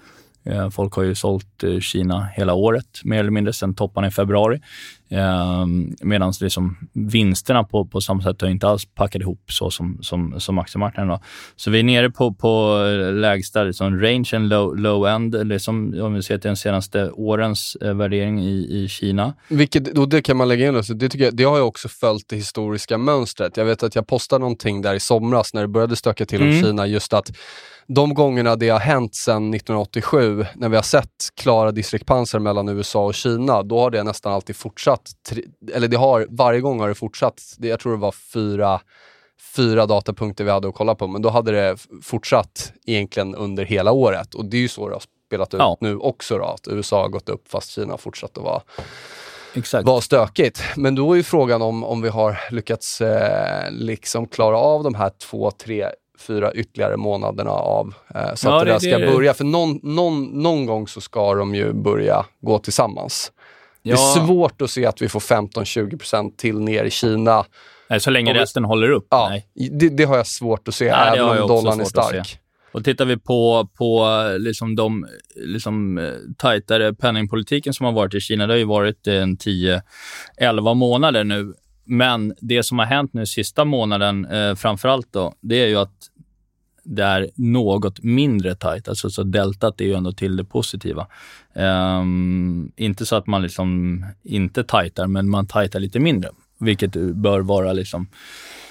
Speaker 2: Eh, folk har ju sålt eh, Kina hela året, mer eller mindre, sen topparna i februari. Eh, Medan liksom vinsterna på, på samma sätt har inte alls packat ihop så som, som, som aktiemarknaden. Då. Så vi är nere på, på lägsta liksom range and low, low end, liksom, om vi ser till de senaste årens eh, värdering i, i Kina.
Speaker 1: Vilket, och det kan man lägga in, alltså, det, tycker jag, det har jag också följt det historiska mönstret. Jag vet att jag postade någonting där i somras när det började stöka till mm. om Kina, just att de gångerna det har hänt sedan 1987, när vi har sett klara diskrepanser mellan USA och Kina, då har det nästan alltid fortsatt. Eller det har, varje gång har det fortsatt. jag tror det var fyra, fyra datapunkter vi hade att kolla på, men då hade det fortsatt egentligen under hela året. Och det är ju så det har spelat ut ja. nu också, då, att USA har gått upp fast Kina har fortsatt att vara
Speaker 2: Exakt.
Speaker 1: var stökigt. Men då är ju frågan om, om vi har lyckats eh, liksom klara av de här två, tre fyra ytterligare månaderna av. Eh, så ja, att det, där ska det. börja. För någon, någon, någon gång så ska de ju börja gå tillsammans. Ja. Det är svårt att se att vi får 15-20% till ner i Kina.
Speaker 2: Nej, så länge vi, resten håller upp?
Speaker 1: Ja, det, det, har jag svårt att se, Nej, även om dollarn är stark.
Speaker 2: Och tittar vi på, på liksom de liksom, eh, tajtare penningpolitiken som har varit i Kina, det har ju varit en 10-11 månader nu. Men det som har hänt nu sista månaden, eh, framförallt då, det är ju att det är något mindre tajt. Alltså, så deltat är ju ändå till det positiva. Um, inte så att man liksom inte tajtar, men man tajtar lite mindre, vilket bör vara liksom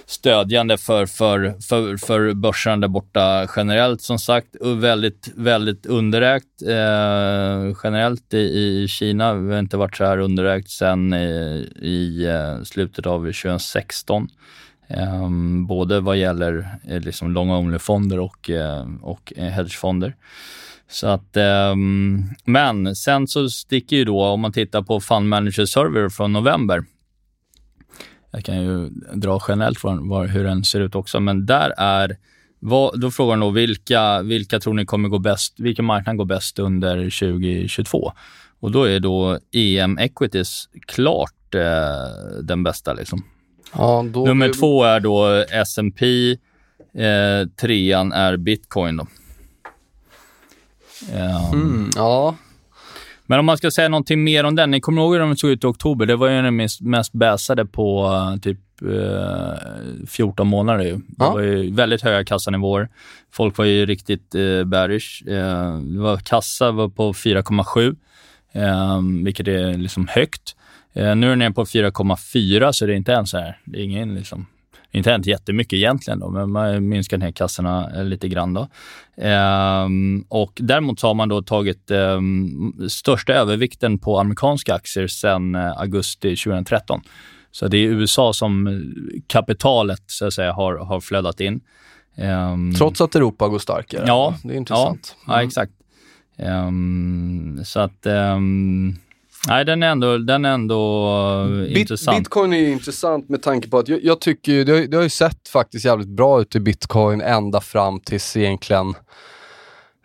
Speaker 2: stödjande för, för, för, för börsen där borta generellt. Som sagt, väldigt, väldigt underägt eh, generellt i, i Kina. Vi har inte varit så här underägt sen eh, i, i slutet av 2016. Eh, både vad gäller eh, liksom long only-fonder och, eh, och eh, hedgefonder. Så att, eh, men sen så sticker ju då, om man tittar på Fund Manager Survey från november, jag kan ju dra generellt från var, hur den ser ut också, men där är vad, då frågar då vilka, vilka tror ni kommer gå bäst, vilken marknad går bäst under 2022? Och då är då EM Equities klart eh, den bästa. Liksom.
Speaker 1: Ja,
Speaker 2: Nummer vi... två är då S&P eh, trean är bitcoin. Då.
Speaker 1: Um, mm, ja,
Speaker 2: men om man ska säga någonting mer om den. Ni kommer ihåg hur de såg ut i oktober? Det var ju den mest, mest bäsade på uh, typ uh, 14 månader. Ju. Det ja. var ju väldigt höga kassanivåer. Folk var ju riktigt uh, bearish. Uh, det var, kassa var på 4,7, um, vilket är liksom högt. Uh, nu är den nere på 4,4, så det är inte ens så här. Det är ingen liksom inte hänt jättemycket egentligen, då, men man har minskat ner kassorna eh, lite grann. Då. Ehm, och däremot så har man då tagit eh, största övervikten på amerikanska aktier sedan eh, augusti 2013. Så det är USA som kapitalet så att säga har, har flödat in.
Speaker 1: Um, Trots att Europa går starkare?
Speaker 2: Ja,
Speaker 1: det är intressant.
Speaker 2: Ja, mm. ja exakt. Um, så att um, Nej, den är ändå, den är ändå uh, Bit, intressant.
Speaker 1: Bitcoin är intressant med tanke på att jag, jag tycker, det har, det har ju sett faktiskt jävligt bra ut i bitcoin ända fram tills egentligen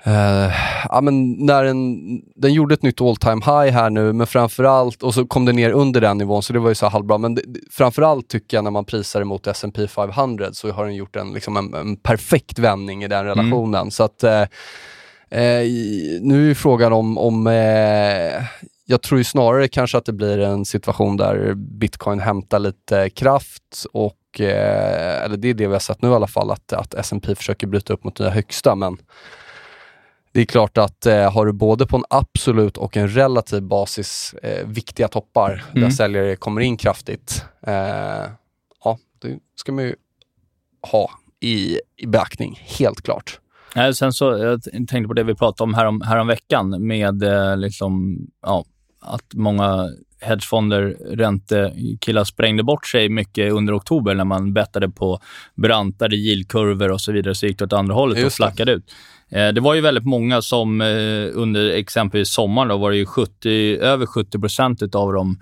Speaker 1: Uh, ja, men när den, den gjorde ett nytt all time high här nu, men framförallt, och så kom det ner under den nivån, så det var ju så halvbra. Men det, framförallt tycker jag när man prisar emot S&P 500 så har den gjort en, liksom en, en perfekt vändning i den mm. relationen. Mm. Så att uh, uh, nu är frågan om, om jag tror ju snarare kanske att det blir en situation där bitcoin hämtar lite kraft och, eh, eller det är det vi har sett nu i alla fall, att, att S&P försöker bryta upp mot nya högsta. Men det är klart att eh, har du både på en absolut och en relativ basis eh, viktiga toppar mm. där säljare kommer in kraftigt, eh, ja, det ska man ju ha i, i beaktning, helt klart.
Speaker 2: Sen så, jag tänkte på det vi pratade om härom, härom veckan med liksom, ja, att många hedgefonder, räntekillar sprängde bort sig mycket under oktober när man bettade på brantare yieldkurvor och så vidare, så gick det åt andra hållet och flackade ut. Eh, det var ju väldigt många som eh, under exempelvis sommaren, då var det ju 70, över 70 procent av de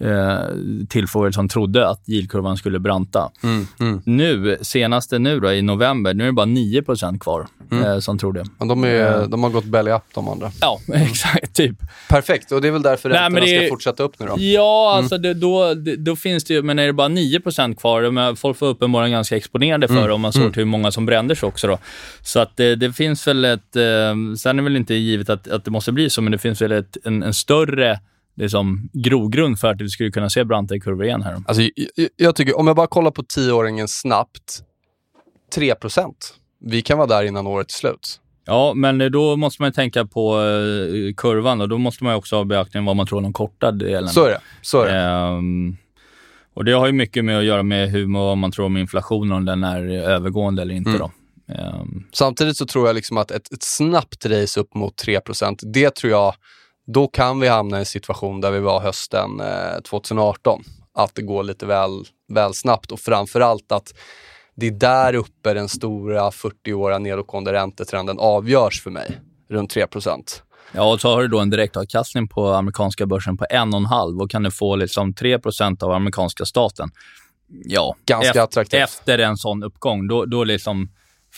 Speaker 2: eh, tillfrågade som trodde att yieldkurvan skulle branta. Mm, mm. Nu, senaste nu då, i november, nu är det bara 9% kvar mm. eh, som tror det.
Speaker 1: Men de, är, de har gått belly up de andra.
Speaker 2: Ja, exakt. Typ.
Speaker 1: Perfekt, och det är väl därför räntorna det, ska fortsätta upp nu då?
Speaker 2: Ja, mm. alltså det, då, det, då finns det ju, men är det bara 9% kvar, men folk var uppenbarligen ganska exponerade för mm. om man såg mm. hur många som brände sig också. Då. Så att det, det finns väl ett, eh, sen är det väl inte givet att, att det måste bli så, men det finns väl ett, en, en större liksom, grogrund för att vi skulle kunna se branta kurvor igen här.
Speaker 1: Alltså, jag, jag, tycker, om jag bara kollar på tioåringen snabbt, 3% Vi kan vara där innan året är slut.
Speaker 2: Ja, men då måste man tänka på uh, kurvan och då måste man också ha beaktning vad man tror om de korta delen.
Speaker 1: Så är det. Så är det. Um,
Speaker 2: och det har ju mycket med att göra med hur vad man tror om inflationen, om den är övergående eller inte. Mm. Då.
Speaker 1: Um. Samtidigt så tror jag liksom att ett, ett snabbt race upp mot 3% det tror jag då kan vi hamna i en situation där vi var hösten eh, 2018. Att det går lite väl, väl snabbt och framförallt att det är där uppe den stora 40-åriga nedåtgående räntetrenden avgörs för mig, runt 3%
Speaker 2: Ja, och så har du då en direktavkastning på amerikanska börsen på 1,5 och kan du få liksom 3% av amerikanska staten. Ja,
Speaker 1: Ganska efter, attraktivt.
Speaker 2: efter en sån uppgång, då, då liksom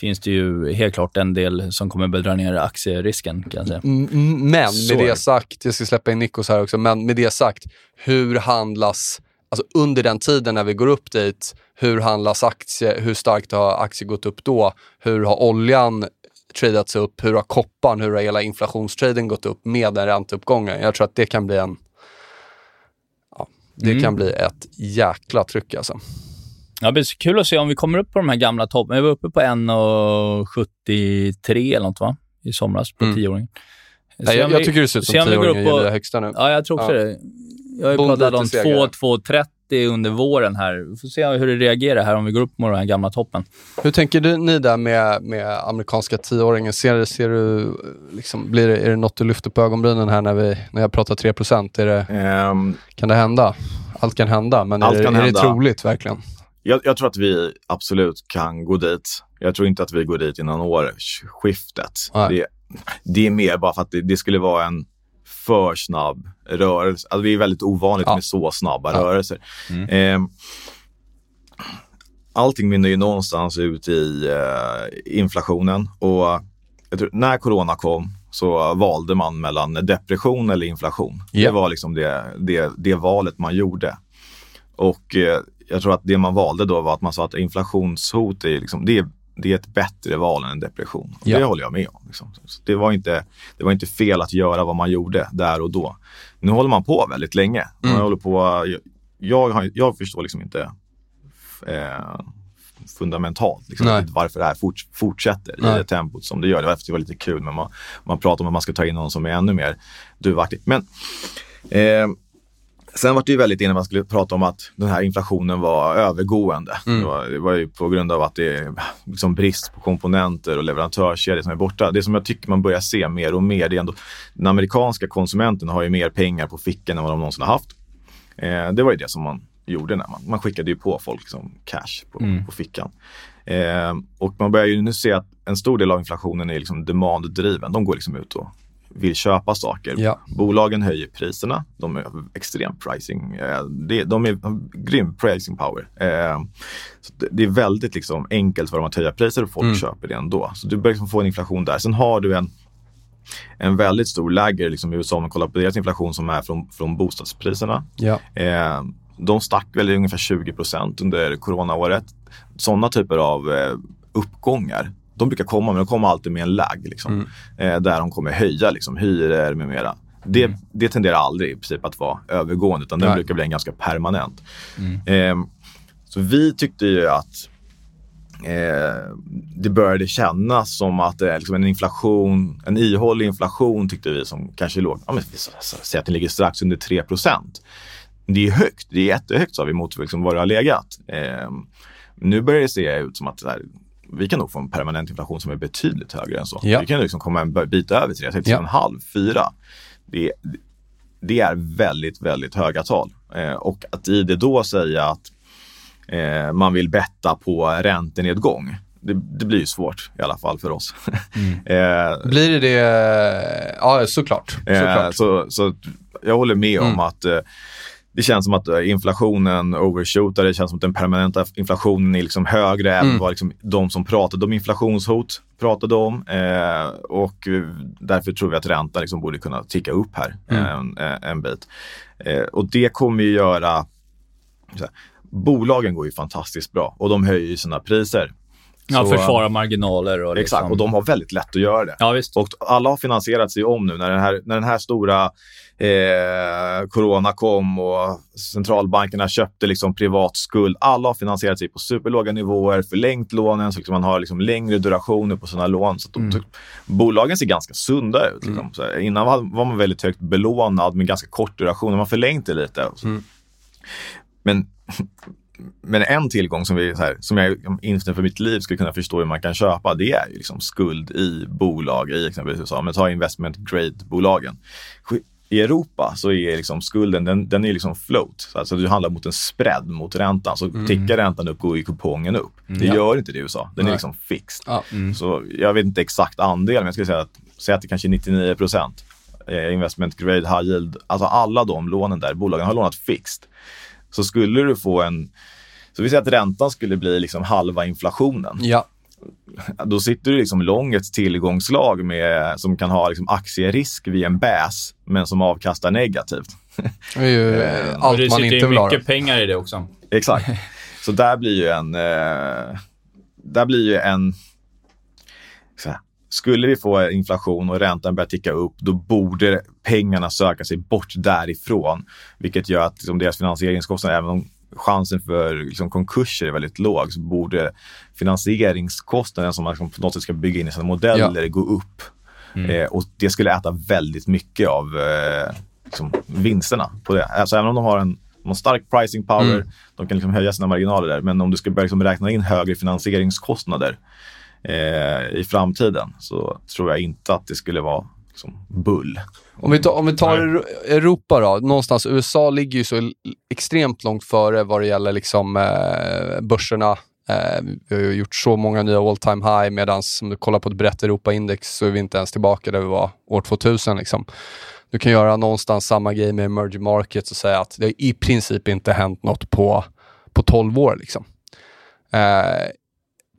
Speaker 2: finns det ju helt klart en del som kommer att dra ner aktierisken kan jag säga.
Speaker 1: Men med Så. det sagt, jag ska släppa in Nikos här också, men med det sagt, hur handlas, alltså under den tiden när vi går upp dit, hur handlas aktie, hur starkt har aktier gått upp då? Hur har oljan tradats upp? Hur har kopparn, hur har hela inflationstraden gått upp med den ränteuppgången? Jag tror att det kan bli en, ja, det mm. kan bli ett jäkla tryck alltså.
Speaker 2: Ja, det blir kul att se om vi kommer upp på de här gamla topparna. Vi var uppe på 1,73 eller något va? I somras på mm. tioåringen.
Speaker 1: Ja, jag, jag, tycker det ser ut som tioåringen ger det högsta nu.
Speaker 2: Ja, jag tror också ja. det. Jag har ju pratat om 2,230 under våren här. Vi får se hur det reagerar här om vi går upp mot den här gamla toppen.
Speaker 1: Hur tänker du, ni där med, med amerikanska tioåringen? Ser, ser du, liksom, blir det, är det något du lyfter på ögonbrynen här när, vi, när jag pratar 3 är det, um, Kan det hända? Allt kan hända, men är, det, är det troligt verkligen?
Speaker 3: Jag, jag, tror att vi absolut kan gå dit. Jag tror inte att vi går dit innan årsskiftet. Det, det, är mer bara för att det, det, skulle vara en för snabb rörelse. Alltså, det är väldigt ovanligt ja. med så snabba ja. rörelser. Mm. Eh, allting mynnar ju någonstans ut i eh, inflationen. Och tror, när corona kom så valde man mellan depression eller inflation. Yeah. Det var liksom det, det, det valet man gjorde. Och eh, jag tror att det man valde då var att man sa att inflationshot är, liksom, det är, det är ett bättre val än en depression. Ja. Det håller jag med om. Liksom. Det, var inte, det var inte fel att göra vad man gjorde där och då. Nu håller man på väldigt länge. Man mm. håller på, jag, jag, jag förstår liksom inte eh, fundamentalt. Liksom, varför det här fort, fortsätter Nej. i det tempot som det gör. Det var, det var lite kul, men man, man pratar om att man ska ta in någon som är ännu mer duvaktig. Men eh, Sen var det ju väldigt innan man skulle prata om att den här inflationen var övergående. Mm. Det, var, det, var, ju på grund av att det är liksom brist på komponenter och leverantörskedjor som är borta. Det som jag tycker man börjar se mer och mer, det är ändå den amerikanska konsumenten har ju mer pengar på fickan än vad de någonsin har haft. Eh, det var ju det som man gjorde när man, man skickade ju på folk som cash på, mm. på fickan. Eh, och man börjar ju nu se att en stor del av inflationen är liksom demand-driven. De går liksom ut och vill köpa saker. Ja. Bolagen höjer priserna. De är extrem pricing. Eh, de är grym pricing power. Eh, det är väldigt liksom enkelt för dem att höja priser och folk mm. köper det ändå. Så du börjar liksom få en inflation där. Sen har du en, en väldigt stor läger liksom i USA om man kollar på deras inflation som är från, från bostadspriserna. Ja. Eh, de stack väl ungefär 20% under coronaåret. Sådana typer av uppgångar de brukar komma, men de kommer alltid med en lag. Liksom, mm. eh, där de kommer höja liksom, hyror med mera. Det, mm. det tenderar aldrig i princip att vara övergående, utan den brukar bli en ganska permanent. Mm. Eh, så vi tyckte ju att eh, det började kännas som att eh, liksom en inflation, en ihållig inflation tyckte vi som kanske låg, ja, men, säg att den ligger strax under 3% Det är högt, det är jättehögt sa vi mot liksom, var det har legat. Eh, nu börjar det se ut som att här, vi kan nog få en permanent inflation som är betydligt högre än så. Ja. Vi kan liksom komma en bit över 3, 3,5, ja. 4. Det, det är väldigt, väldigt höga tal. Eh, och att i det då säga att eh, man vill betta på räntenedgång. Det, det, blir ju svårt i alla fall för oss.
Speaker 1: Mm. eh, blir det det? Ja, såklart.
Speaker 3: såklart. Eh, så, så jag håller med mm. om att eh, det känns som att eh, inflationen overshootar. Det känns som att den permanenta inflationen är liksom högre än vad liksom de som pratade om inflationshot pratade om. Eh, och därför tror vi att räntan liksom borde kunna ticka upp här en, en bit. Eh, och det kommer ju göra... Här, bolagen går ju fantastiskt bra och de höjer sina priser.
Speaker 2: Ja,
Speaker 3: Så-
Speaker 2: försvara marginaler och
Speaker 3: Exakt,
Speaker 2: liksom.
Speaker 3: och de har väldigt lätt att göra det.
Speaker 2: Ja, visst.
Speaker 3: Och alla har finansierat sig om nu när den här, när den här stora eh, corona kom och centralbankerna köpte liksom privat skuld. Alla har finansierat sig på superlåga nivåer, förlängt lånen så liksom man har liksom längre durationer på sina lån. Så de, Bolagen ser ganska sunda ut. Liksom. Så här, innan var, man väldigt högt belånad med ganska kort duration. Man det lite. Men men en tillgång som, vi, här, som jag inte för mitt liv skulle kunna förstå hur man kan köpa, det är ju liksom skuld i bolag i exempelvis USA. Men ta investment grade-bolagen. I Europa så är liksom skulden den, den är liksom float. Så Alltså du handlar mot en spread mot räntan. Så tickar räntan upp går ju kupongen upp. Det gör inte det i USA. Den är
Speaker 1: Nej.
Speaker 3: liksom fixed.
Speaker 1: Ja.
Speaker 3: Så jag vet inte exakt andel, men jag skulle säga att, säga att det kanske är 99 procent. Eh, investment grade, high yield, alltså alla de lånen där, bolagen har lånat fixed. Så skulle du få en... Så vi säger att räntan skulle bli liksom halva inflationen.
Speaker 1: Ja.
Speaker 3: Då sitter du liksom lång ett tillgångslag med, som kan ha liksom aktierisk vid en bäs, men som avkastar negativt.
Speaker 1: Det är ju eh, allt
Speaker 2: det
Speaker 1: man
Speaker 2: sitter
Speaker 1: inte vill ha.
Speaker 2: mycket pengar i det också.
Speaker 3: Exakt. Så där blir ju en... Eh, där blir ju en... Så här, skulle vi få inflation och räntan börjar ticka upp, då borde pengarna söka sig bort därifrån. Vilket gör att liksom, deras finansieringskostnader, även om chansen för liksom, konkurser är väldigt låg, så borde finansieringskostnaden som man liksom, på något sätt ska bygga in i sina modeller gå upp. Eh, och det skulle äta väldigt mycket av eh, liksom, vinsterna på det. Alltså, även om de har en, har stark pricing power, de kan liksom höja sina marginaler där. Men om du ska börja liksom räkna in högre finansieringskostnader eh, i framtiden så tror jag inte att det skulle vara liksom, bull.
Speaker 1: Om vi, tar, om vi tar Euro- Europa då, någonstans, USA ligger ju så extremt långt före vad det gäller liksom, eh, börserna. Eh, vi har ju gjort så många nya all time high medan om du kollar på ett brett Europa-index så är vi inte ens tillbaka där vi var år 2000. Liksom. Du kan göra någonstans samma grej med emerging markets och säga att det i princip inte hänt något på, på 12 år. Liksom. Eh,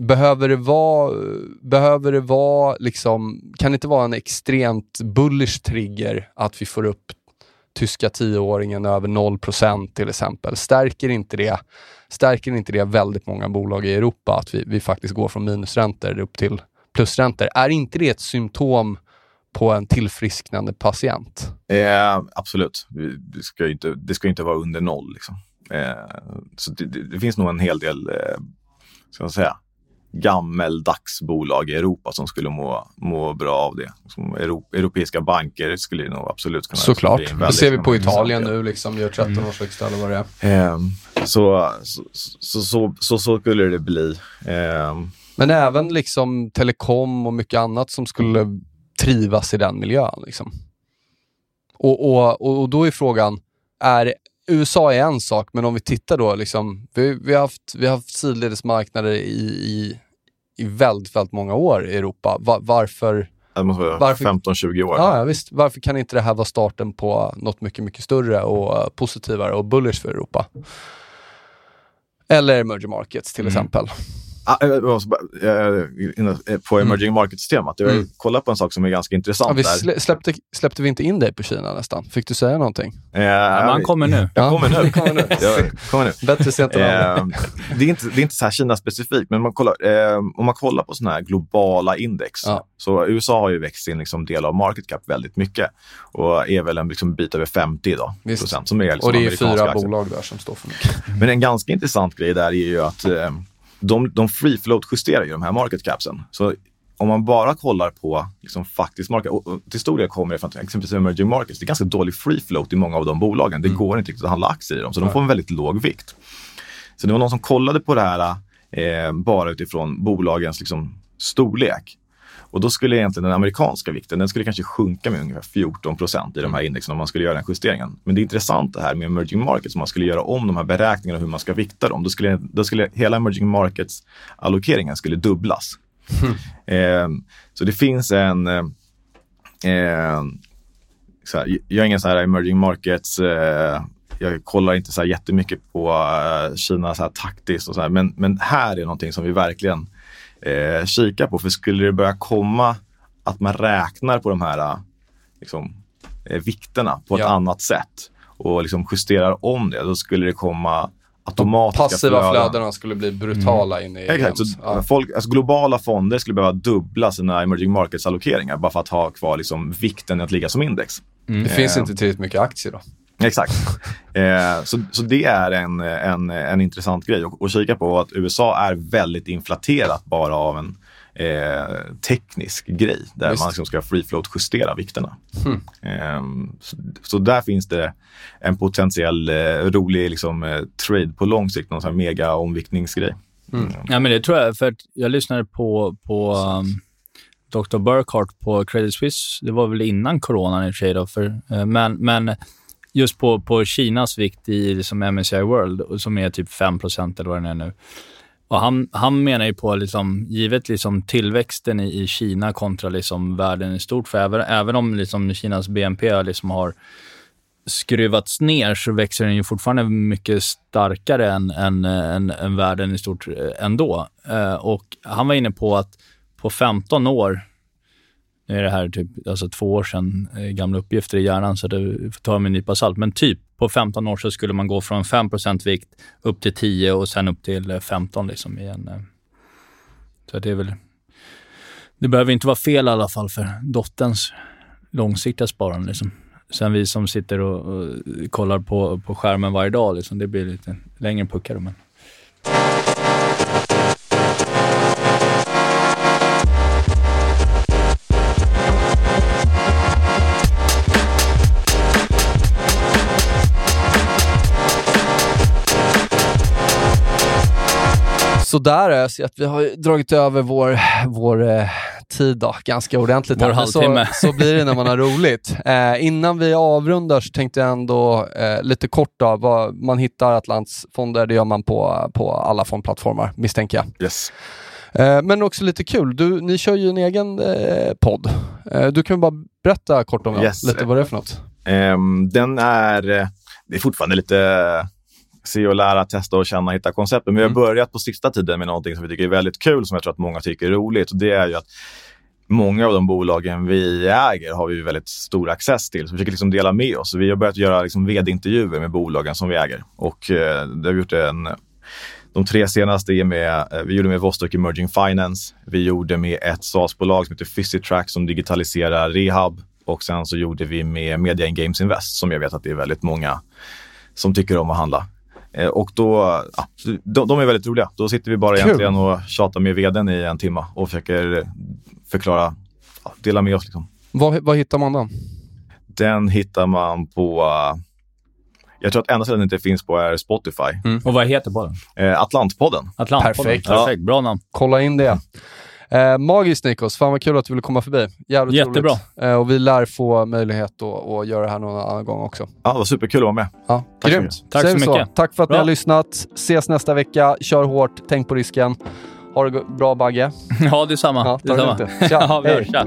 Speaker 1: behöver det vara, behöver det vara liksom, kan det inte vara en extremt bullish trigger att vi får upp tyska tioåringen över 0% till exempel? Stärker inte det, stärker inte det väldigt många bolag i Europa att vi, vi faktiskt går från minusräntor upp till plusräntor? Är inte det ett symptom på en tillfrisknande patient?
Speaker 3: Eh, absolut. Det ska ju inte, det ska ju inte vara under noll. Liksom. Eh, så det, det, det finns nog en hel del, eh, ska man säga, gammeldags bolag i Europa som skulle må, må bra av det. Som euro, europeiska banker skulle nog absolut kunna
Speaker 1: Såklart. Det ser vi på Italien nu, liksom, gör 13 års högsta eller vad det är.
Speaker 3: Eh, så, så, så, så, så, skulle det bli. Eh,
Speaker 1: Men även liksom telekom och mycket annat som skulle trivas i den miljön. Liksom. Och, och, och då är frågan, är, USA är en sak, men om vi tittar då, liksom, vi, vi, har haft, vi har haft sidledesmarknader i, i, i väldigt, väldigt många år i Europa. Va, varför,
Speaker 3: det måste vara
Speaker 1: Varför-
Speaker 3: 15-20 år.
Speaker 1: ja, ja, visst, varför kan inte det här vara starten på något mycket, mycket större och positivare och bullish för Europa? Eller emerging markets till exempel.
Speaker 3: Jag på emerging markets-temat. Jag har
Speaker 1: Mm.
Speaker 3: kollat på en sak som är ganska
Speaker 1: Ja,
Speaker 3: intressant
Speaker 1: vi
Speaker 3: där.
Speaker 1: slä, släppte, släppte vi inte in dig på Kina nästan? Fick du säga någonting?
Speaker 3: Eh,
Speaker 2: Ja, man kommer nu.
Speaker 3: Jag kommer nu.
Speaker 1: kommer nu.
Speaker 3: Jag kommer nu.
Speaker 1: Bättre sent än aldrig.
Speaker 3: Eh, det, är inte, det är inte så här Kina-specifikt, men man kollar, eh, om man kollar på sådana här globala index.
Speaker 1: Ja.
Speaker 3: Så USA har ju växt sin liksom del av market cap väldigt mycket och är väl en liksom bit över 50 idag, procent. Som är liksom
Speaker 1: Och det är fyra
Speaker 3: aktier.
Speaker 1: bolag där som står för mycket.
Speaker 3: Men en ganska intressant grej där är ju att eh, de, de free float justerar ju de här market capsen. Så om man bara kollar på liksom, faktisk market, och, och till stor del kommer det från exempelvis emerging markets, det är ganska dålig free float i många av de bolagen. Det går inte riktigt att handla aktier i dem, så de får en väldigt låg vikt. Så det var någon som kollade på det här eh, bara utifrån bolagens liksom, storlek. Och då skulle egentligen den amerikanska vikten, den skulle kanske sjunka med ungefär 14 procent i de här indexen om man skulle göra den justeringen. Men det är intressant det här med emerging markets, om man skulle göra om de här beräkningarna hur man ska vikta dem. Då skulle, då skulle hela emerging markets allokeringen skulle dubblas. Eh, så det finns en... Eh, eh, så här, jag är ingen så här emerging markets eh, jag kollar inte så här jättemycket på uh, Kina så här taktiskt och så här, men, men här är någonting som vi verkligen eh, kikar på. För skulle det börja komma att man räknar på de här uh, liksom, eh, vikterna på ett
Speaker 1: Ja.
Speaker 3: annat sätt och liksom justerar om det, då skulle det komma automatiska
Speaker 1: Passiva
Speaker 3: flöden.
Speaker 1: flödena skulle bli brutala in i
Speaker 3: Exakt, så.
Speaker 1: Ja.
Speaker 3: folk, alltså globala fonder skulle behöva dubbla sina emerging markets allokeringar bara för att ha kvar liksom vikten i att ligga som index.
Speaker 1: Det finns
Speaker 3: Eh,
Speaker 1: inte tillräckligt mycket aktier då.
Speaker 3: Exakt. eh, så, så det är en, en, en intressant grej att, att kika på. Att USA är väldigt inflaterat bara av en eh, teknisk grej där
Speaker 1: Visst.
Speaker 3: man liksom ska free float justera vikterna. Eh, så, så där finns det en potentiell eh, rolig liksom, eh, trade på lång sikt, någon sån här mega omviktningsgrej.
Speaker 2: Ja, men det tror jag. För att jag lyssnade på, på um, Dr. Burkhardt på Credit Suisse. Det var väl innan coronan i och för sig. Då, för, eh, men, men just på, på Kinas vikt i liksom MSCI World, som är typ 5 eller vad den är nu. Och han, han menar ju på, liksom, givet liksom tillväxten i, i Kina kontra liksom världen i stort, för även, även om liksom Kinas BNP liksom har skruvats ner så växer den ju fortfarande mycket starkare än, än, än, än världen i stort eh, ändå. Eh, och han var inne på att på 15 år, nu är det här typ alltså två år sedan, eh, gamla uppgifter i hjärnan, så det får ta med en nypa salt, men typ på 15 år så skulle man gå från 5% vikt upp till 10 och sen upp till eh, 15 liksom igen. Eh. Så det är väl, det behöver inte vara fel i alla fall för dotterns långsiktiga sparande. Liksom. Sen vi som sitter och, och kollar på, på skärmen varje dag, liksom, det blir lite längre puckar. Men...
Speaker 1: Så där är så att vi har dragit över vår, vår eh, tid då, ganska ordentligt.
Speaker 2: Vår halvtimme.
Speaker 1: Så, så blir det när man har roligt. Eh, innan vi avrundar så tänkte jag ändå eh, lite kort då, vad, man hittar Atlants fonder, det gör man på, på alla fondplattformar misstänker jag.
Speaker 3: Yes.
Speaker 1: Eh, men också lite kul, du, ni kör ju en egen eh, podd. Eh, du kan bara berätta kort om
Speaker 3: Yes.
Speaker 1: lite vad det är för något.
Speaker 3: Ehm, den är, det är fortfarande lite se och lära, testa och känna, hitta koncept. Men vi har
Speaker 1: Mm.
Speaker 3: börjat på sista tiden med någonting som vi tycker är väldigt kul, som jag tror att många tycker är roligt. Och det är ju att många av de bolagen vi äger har vi väldigt stor access till. Så vi försöker liksom dela med oss. Vi har börjat göra liksom vd-intervjuer med bolagen som vi äger. Och eh, det har vi gjort en de tre senaste är med, eh, vi gjorde med Vostok Emerging Finance. Vi gjorde med ett SaaS-bolag som heter Physitrack som digitaliserar rehab. Och sen så gjorde vi med Media in Games Invest som jag vet att det är väldigt många som tycker om att handla. Eh, Och då, ja, de, de är väldigt roliga. Då sitter vi bara
Speaker 1: Kul.
Speaker 3: egentligen och tjatar med vdn i en timme och försöker eh, förklara, ja, dela med oss. Liksom.
Speaker 1: Vad, vad hittar man då?
Speaker 3: Den hittar man på, eh, jag tror att enda stället den inte finns på är Spotify.
Speaker 2: Och vad heter podden?
Speaker 3: Eh, Atlantpodden.
Speaker 2: Atlantpodden.
Speaker 1: Perfekt.
Speaker 2: Perfekt. Bra namn.
Speaker 1: Kolla in det. Eh, magiskt Nikos, fan vad kul att du ville komma förbi. Jävligt
Speaker 2: Jättebra.
Speaker 1: Eh, och vi lär få möjlighet att, att göra det här någon annan gång också.
Speaker 3: Ja, det var superkul att vara med.
Speaker 1: Ja,
Speaker 3: Tack så
Speaker 1: grymt.
Speaker 3: mycket.
Speaker 2: Tack så mycket.
Speaker 1: Tack för att ni
Speaker 2: Bra.
Speaker 1: har lyssnat. Ses nästa vecka. Kör hårt, tänk på risken. Ha det bra Bagge.
Speaker 2: Ja, detsamma.
Speaker 1: Ja, ta det
Speaker 2: detsamma.
Speaker 1: lugnt. Tja,
Speaker 2: ja, vi hörs. Tja.